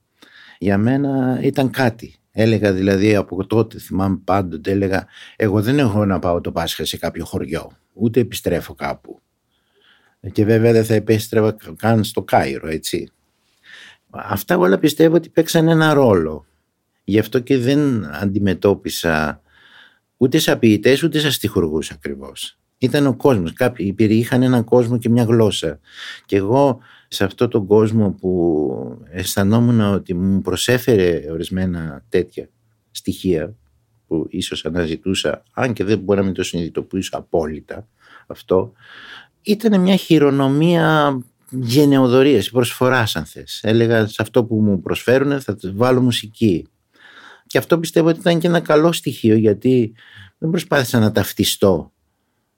για μένα ήταν κάτι. Έλεγα δηλαδή από τότε, θυμάμαι πάντοτε, έλεγα εγώ δεν έχω να πάω το Πάσχα σε κάποιο χωριό, ούτε επιστρέφω κάπου. Και βέβαια δεν θα επέστρεφα καν στο Κάιρο, έτσι. Αυτά όλα πιστεύω ότι παίξαν ένα ρόλο. Γι' αυτό και δεν αντιμετώπισα ούτε σαν ποιητές ούτε σαν στιχουργούς ακριβώς. Ήταν ο κόσμος. Κάποιοι υπήρχε- είχαν έναν κόσμο και μια γλώσσα. Και εγώ σε αυτόν τον κόσμο που αισθανόμουν ότι μου προσέφερε ορισμένα τέτοια στοιχεία που ίσως αναζητούσα, αν και δεν μπορώ να μην το συνειδητοποιήσω απόλυτα αυτό, ήταν μια χειρονομία γενεοδορίας, προσφοράς αν θες. Έλεγα σε αυτό που μου προσφέρουν θα βάλω μουσική. Και αυτό πιστεύω ότι ήταν και ένα καλό στοιχείο γιατί δεν προσπάθησα να ταυτιστώ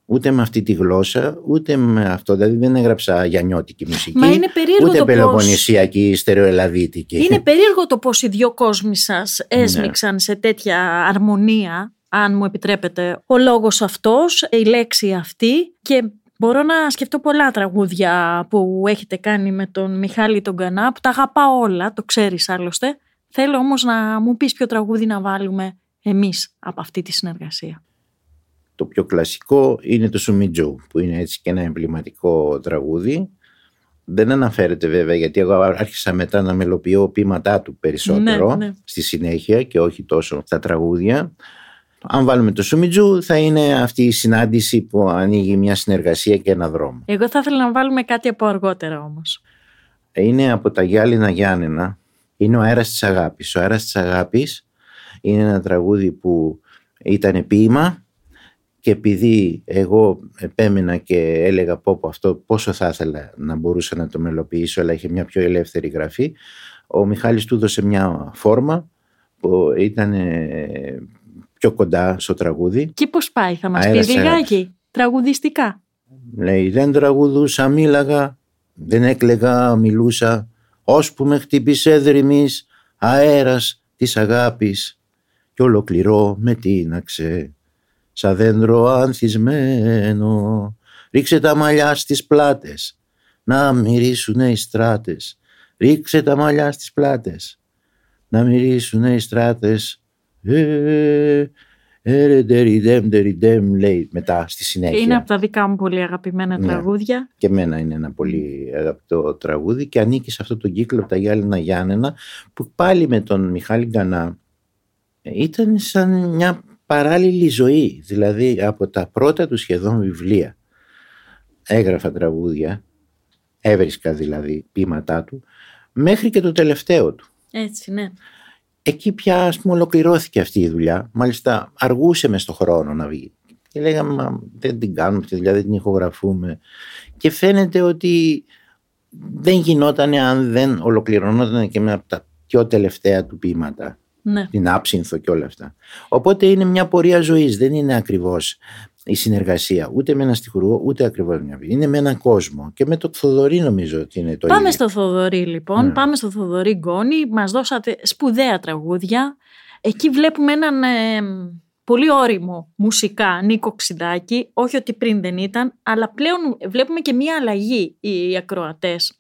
ούτε με αυτή τη γλώσσα, ούτε με αυτό. Δηλαδή δεν έγραψα γιανιώτικη μουσική, Μα είναι περίεργο ούτε το πώς- πελοποννησιακή, στερεοελαδίτικη. Είναι περίεργο το πώς οι δύο κόσμοι σας έσμιξαν σε τέτοια αρμονία, αν μου επιτρέπετε, ο λόγος αυτός, η λέξη αυτή και μπορώ να σκεφτώ πολλά τραγούδια που έχετε κάνει με τον Μιχάλη τον Κανά, που τα αγαπάω όλα, το ξέρεις άλλωστε. Θέλω όμως να μου πεις ποιο τραγούδι να βάλουμε εμείς από αυτή τη συνεργασία. Το πιο κλασικό είναι το Σουμιτζού που είναι έτσι και ένα εμβληματικό τραγούδι. Δεν αναφέρεται βέβαια γιατί εγώ άρχισα μετά να μελοποιώ ποίηματά του περισσότερο Ναι, ναι. στη συνέχεια και όχι τόσο στα τραγούδια. Αν βάλουμε το Σουμιτζού θα είναι αυτή η συνάντηση που ανοίγει μια συνεργασία και ένα δρόμο. Εγώ θα ήθελα να βάλουμε κάτι από αργότερα όμως. είναι από τα Γιάλινα Γιάννενα. Είναι ο αέρας της αγάπης. Ο αέρας της αγάπης είναι ένα τραγούδι που ήταν ποίημα και επειδή εγώ επέμενα και έλεγα πω, πω αυτό πόσο θα ήθελα να μπορούσα να το μελοποιήσω αλλά είχε μια πιο ελεύθερη γραφή ο Μιχάλης του έδωσε μια φόρμα που ήταν ε, πιο κοντά στο τραγούδι Και πώς πάει, θα μας Αέρας πεις της αγάπης. λιγάκι, τραγουδιστικά; Λέει δεν τραγουδούσα μίλαγα Δεν έκλεγα μιλούσα Ώσπου με χτύπησε δρυμής Αέρας της αγάπης Κι ολοκληρώ με τίναξε Σαν δέντρο ανθισμένο Ρίξε τα μαλλιά στις πλάτες Να μυρίσουνε οι στράτες. Ρίξε τα μαλλιά στις πλάτες Να μυρίσουνε οι στράτες. Ε, ε, τεριδέμ, τεριδέμ, λέει μετά στη συνέχεια. Είναι από τα δικά μου πολύ αγαπημένα Ναι. τραγούδια. Και εμένα είναι ένα πολύ αγαπητό τραγούδι και ανήκει σε αυτό τον κύκλο από τα Γιάννενα Γιάννενα που πάλι με τον Μιχάλη Γκανά ε, ήταν σαν μια παράλληλη ζωή. Δηλαδή από τα πρώτα του σχεδόν βιβλία έγραφα τραγούδια, έβρισκα δηλαδή ποίηματά του, μέχρι και το τελευταίο του. Έτσι, ναι. Εκεί πια ας πούμε ολοκληρώθηκε αυτή η δουλειά. Μάλιστα αργούσε μες στο χρόνο να βγει. Και λέγαμε μα δεν την κάνουμε αυτή τη δουλειά, δεν την ηχογραφούμε. Και φαίνεται ότι δεν γινόταν αν δεν ολοκληρωνόταν και με από τα πιο τελευταία του ποίηματα. ναι. Την άψινθο και όλα αυτά. Οπότε είναι μια πορεία ζωής, δεν είναι ακριβώς η συνεργασία ούτε με ένα στιχουργό ούτε ακριβώς μια vie. Είναι με έναν κόσμο και με το Θοδωρή νομίζω ότι είναι το Πάμε ίδιο. στο Θοδωρή λοιπόν, Ναι. πάμε στο Θοδωρή Γκόνη, μας δώσατε σπουδαία τραγούδια. Εκεί βλέπουμε έναν ε, πολύ όριμο μουσικά Νίκο Ξιδάκη, όχι ότι πριν δεν ήταν, αλλά πλέον βλέπουμε και μία αλλαγή οι ακροατές.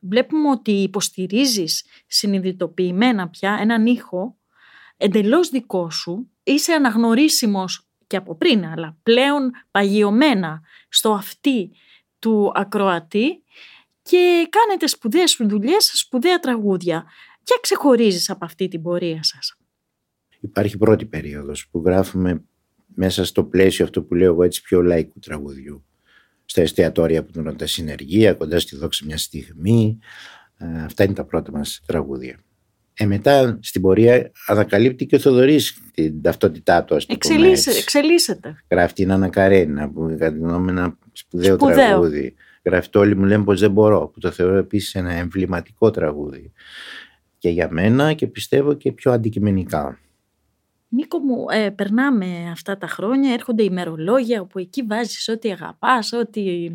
Βλέπουμε ότι υποστηρίζεις συνειδητοποιημένα πια έναν ήχο εντελώς δικό σου, είσαι αναγνωρίσιμος και από πριν, αλλά πλέον παγιωμένα στο αυτή του ακροατή και κάνετε σπουδαίες δουλειές, σπουδαία τραγούδια. Ποια ξεχωρίζεις από αυτή την πορεία σας. Υπάρχει πρώτη περίοδος που γράφουμε μέσα στο πλαίσιο αυτό που λέω εγώ έτσι πιο λαϊκού τραγουδιού. Στα εστιατόρια που τον τα συνεργεία, κοντά στη δόξα μια στιγμή. Ε, Αυτά είναι τα πρώτα μας τραγούδια. Ε, μετά στην πορεία ανακαλύπτει και ο Θοδωρής την ταυτότητά του, ας το πούμε Εξελίσσε, έτσι. εξελίσσεται. Γράφει την Άννα Καρένινα που κατά τη γνώμη μου είναι ένα σπουδαίο, Σπουδαίο. τραγούδι. Γράφει το όλοι μου λένε πως δεν μπορώ που το θεωρώ επίσης ένα εμβληματικό τραγούδι. Και για μένα και πιστεύω και πιο αντικειμενικά. Νίκο μου, ε, περνάμε αυτά τα χρόνια, έρχονται ημερολόγια όπου εκεί βάζεις ό,τι αγαπάς, ό,τι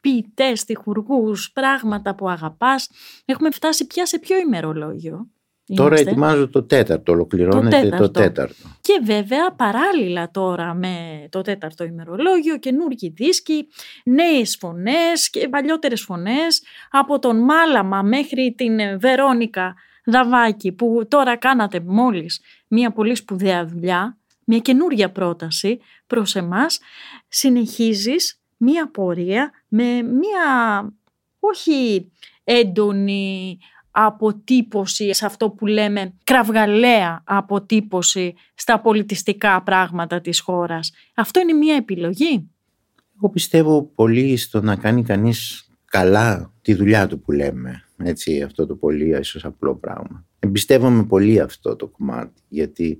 ποιητές, τυχουργούς, πράγματα που αγαπάς. Έχουμε φτάσει πια σε ποιο ημερολόγιο; Τώρα είμαστε; ετοιμάζω το τέταρτο, ολοκληρώνεται το τέταρτο. τέταρτο. Και βέβαια παράλληλα τώρα με το τέταρτο ημερολόγιο, καινούργιοι δίσκοι, νέες φωνές και παλιότερες φωνές, από τον Μάλαμα μέχρι την Βερόνικα Δαβάκη που τώρα κάνατε μόλις μια πολύ σπουδαία δουλειά, μια καινούργια πρόταση προς εμάς, συνεχίζεις μια πορεία με μια όχι έντονη αποτύπωση σε αυτό που λέμε κραυγαλαία αποτύπωση στα πολιτιστικά πράγματα της χώρας. Αυτό είναι μια επιλογή. Εγώ πιστεύω πολύ στο να κάνει κανείς καλά τη δουλειά του που λέμε. Έτσι, αυτό το πολύ ίσως απλό πράγμα. Εμπιστεύομαι πολύ αυτό το κομμάτι, γιατί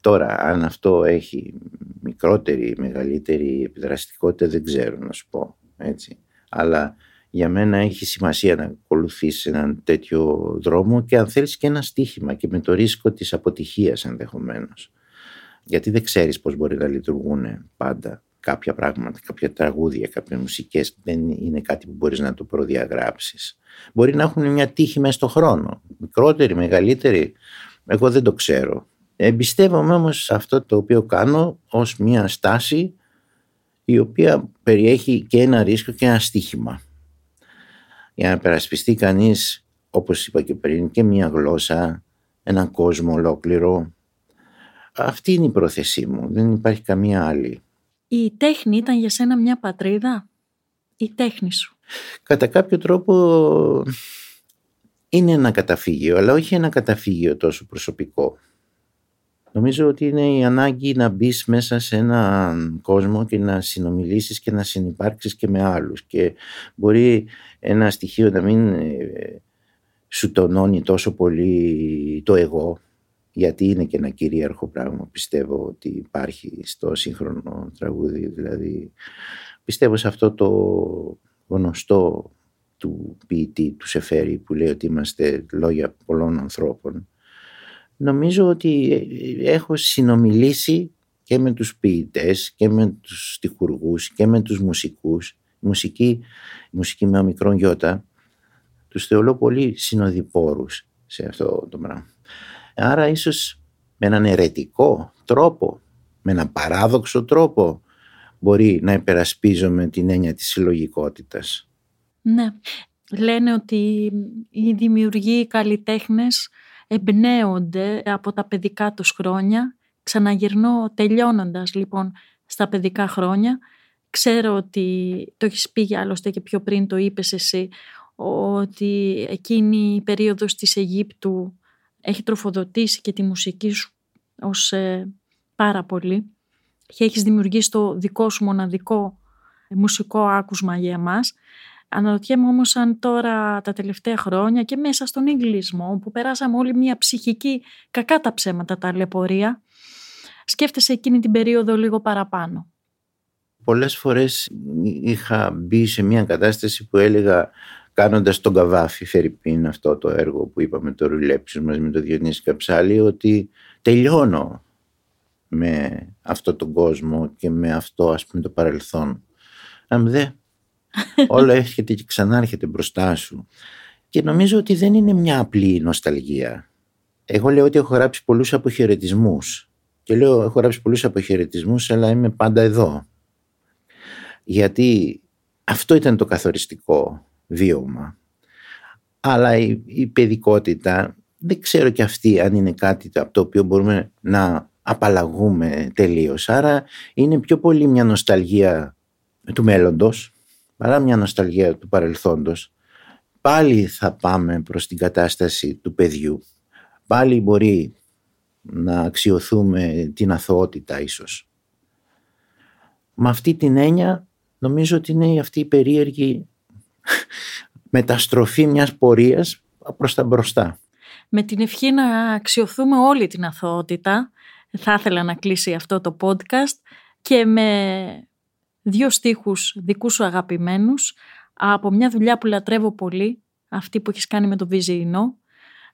τώρα αν αυτό έχει μικρότερη, μεγαλύτερη επιδραστικότητα δεν ξέρω να σου πω. Έτσι. Αλλά για μένα έχει σημασία να ακολουθήσει έναν τέτοιο δρόμο και αν θέλεις και ένα στίχημα και με το ρίσκο της αποτυχίας ενδεχομένως. Γιατί δεν ξέρεις πώς μπορεί να λειτουργούν πάντα κάποια πράγματα, κάποια τραγούδια, κάποιες μουσικές. Δεν είναι κάτι που μπορείς να το προδιαγράψεις. Μπορεί να έχουν μια τύχη μέσα στο χρόνο. Μικρότερη, μεγαλύτερη, εγώ δεν το ξέρω. Εμπιστεύομαι όμως αυτό το οποίο κάνω ως μια στάση η οποία περιέχει και ένα ρίσκο και ένα στίχημα για να περασπιστεί κανείς, όπως είπα και πριν, και μια γλώσσα, έναν κόσμο ολόκληρο. Αυτή είναι η πρόθεσή μου, δεν υπάρχει καμία άλλη. Η τέχνη ήταν για σένα μια πατρίδα, η τέχνη σου; Κατά κάποιο τρόπο είναι ένα καταφύγιο, αλλά όχι ένα καταφύγιο τόσο προσωπικό. Νομίζω ότι είναι η ανάγκη να μπεις μέσα σε έναν κόσμο και να συνομιλήσεις και να συνυπάρξεις και με άλλους. Και μπορεί ένα στοιχείο να μην ε, σου τονώνει τόσο πολύ το εγώ γιατί είναι και ένα κυρίαρχο πράγμα πιστεύω ότι υπάρχει στο σύγχρονο τραγούδι. Δηλαδή πιστεύω σε αυτό το γνωστό του ποιητή του Σεφέρη που λέει ότι είμαστε λόγια πολλών ανθρώπων νομίζω ότι έχω συνομιλήσει και με τους ποιητές και με τους στιχουργούς και με τους μουσικούς. Η μουσική, η μουσική με ομικρόν γιώτα τους θεωρώ πολύ συνοδοιπόρους σε αυτό το πράγμα. Άρα ίσως με έναν ερετικό τρόπο, με έναν παράδοξο τρόπο μπορεί να υπερασπίζομαι την έννοια της συλλογικότητας. Ναι. Λένε ότι οι δημιουργοί, οι καλλιτέχνες εμπνέονται από τα παιδικά τους χρόνια. Ξαναγυρνώ τελειώνοντας λοιπόν στα παιδικά χρόνια. Ξέρω ότι το έχεις πει άλλωστε και πιο πριν το είπες εσύ ότι εκείνη η περίοδος της Αιγύπτου έχει τροφοδοτήσει και τη μουσική σου ως ε, πάρα πολύ και έχεις δημιουργήσει το δικό σου μοναδικό μουσικό άκουσμα για εμάς. Αναρωτιέμαι όμως αν τώρα τα τελευταία χρόνια και μέσα στον εγκλισμό που περάσαμε όλη μια ψυχική κακά τα ψέματα τα λεπορία σκέφτεσαι εκείνη την περίοδο λίγο παραπάνω; Πολλές φορές είχα μπει σε μια κατάσταση που έλεγα κάνοντας τον Καβάφη Φερρυπίν αυτό το έργο που είπαμε το ρουλέψεις μαζί με τον Διονύση Καψάλη ότι τελειώνω με αυτό τον κόσμο και με αυτό ας πούμε το παρελθόν. Αν δε Όλο έρχεται και ξανάρχεται μπροστά σου. Και νομίζω ότι δεν είναι μια απλή νοσταλγία. Εγώ λέω ότι έχω γράψει πολλούς αποχαιρετισμούς. Και λέω έχω γράψει πολλούς αποχαιρετισμούς, αλλά είμαι πάντα εδώ. Γιατί αυτό ήταν το καθοριστικό βίωμα. Αλλά η, η παιδικότητα δεν ξέρω και αυτή αν είναι κάτι από το οποίο μπορούμε να απαλλαγούμε τελείως. Άρα είναι πιο πολύ μια νοσταλγία του μέλλοντος παρά μια νοσταλγία του παρελθόντος, πάλι θα πάμε προς την κατάσταση του παιδιού. Πάλι μπορεί να αξιοθούμε την αθωότητα ίσως. Με αυτή την έννοια νομίζω ότι είναι αυτή η περίεργη μεταστροφή μιας πορείας προς τα μπροστά. Με την ευχή να αξιοθούμε όλη την αθωότητα θα ήθελα να κλείσει αυτό το podcast και με δύο στίχους δικούς σου αγαπημένους από μια δουλειά που λατρεύω πολύ, αυτή που έχεις κάνει με το Βυζιεινό,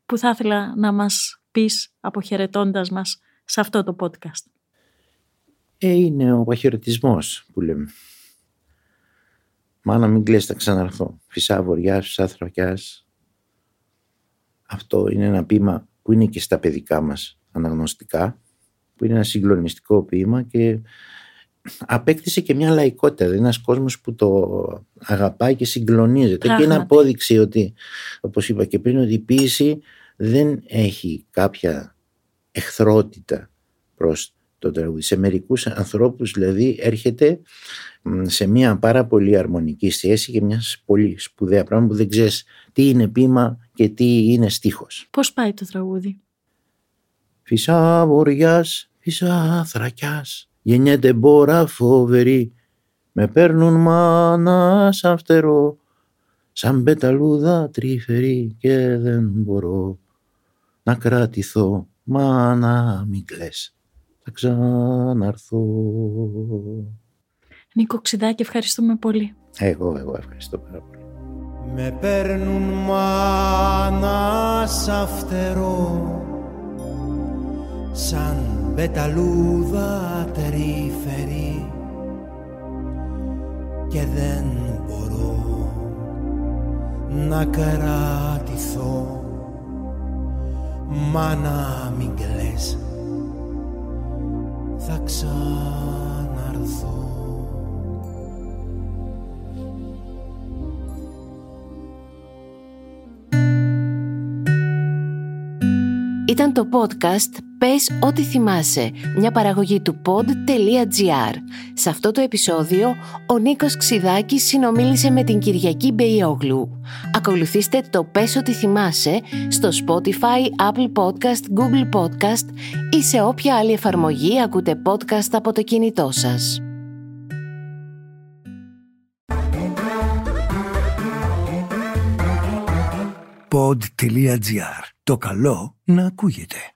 που θα ήθελα να μας πεις αποχαιρετώντας μας σε αυτό το podcast. Ε, είναι ο παχαιρωτισμός που λέμε. Μάνα μην κλαις θα ξαναρθώ. Φυσά βοριάς, φυσά θρακιάς. Αυτό είναι ένα ποίημα που είναι και στα παιδικά μας αναγνωστικά, που είναι ένα συγκλονιστικό ποίημα και απέκτησε και μια λαϊκότητα. Δηλαδή ένας κόσμος που το αγαπάει και συγκλονίζεται. Και είναι απόδειξη ότι, όπως είπα και πριν, ότι η ποίηση δεν έχει κάποια εχθρότητα προς το τραγούδι. Σε μερικούς ανθρώπους δηλαδή έρχεται σε μια πάρα πολύ αρμονική σχέση και μια πολύ σπουδαία πράγμα που δεν ξέρεις τι είναι ποίημα και τι είναι στίχος. Πώς πάει το τραγούδι; Φυσά βοριάς, φυσά θρακιάς, γεννιέται μπόρα φοβερή, με παίρνουν μάνα σαν φτερό, σαν πεταλούδα τρυφερή και δεν μπορώ να κρατηθώ, μάνα μην κλαις, θα ξαναρθώ. Νίκο Ξιδάκη, ευχαριστούμε πολύ. Εγώ, εγώ ευχαριστώ πάρα πολύ. Με παίρνουν μάνα σαν φτερό σαν πεταλούδα τερίφερη και δεν μπορώ να κρατηθώ. Μάνα μην κλαις θα ξαναρθώ. Ήταν το podcast «Πες ό,τι θυμάσαι», μια παραγωγή του pod.gr. Σε αυτό το επεισόδιο, ο Νίκος Ξιδάκης συνομίλησε με την Κυριακή Μπεϊόγλου. Ακολουθήστε το «Πες ό,τι θυμάσαι» στο Spotify, Apple Podcast, Google Podcast ή σε όποια άλλη εφαρμογή ακούτε podcast από το κινητό σας. pod.gr. Το καλό να ακούγεται.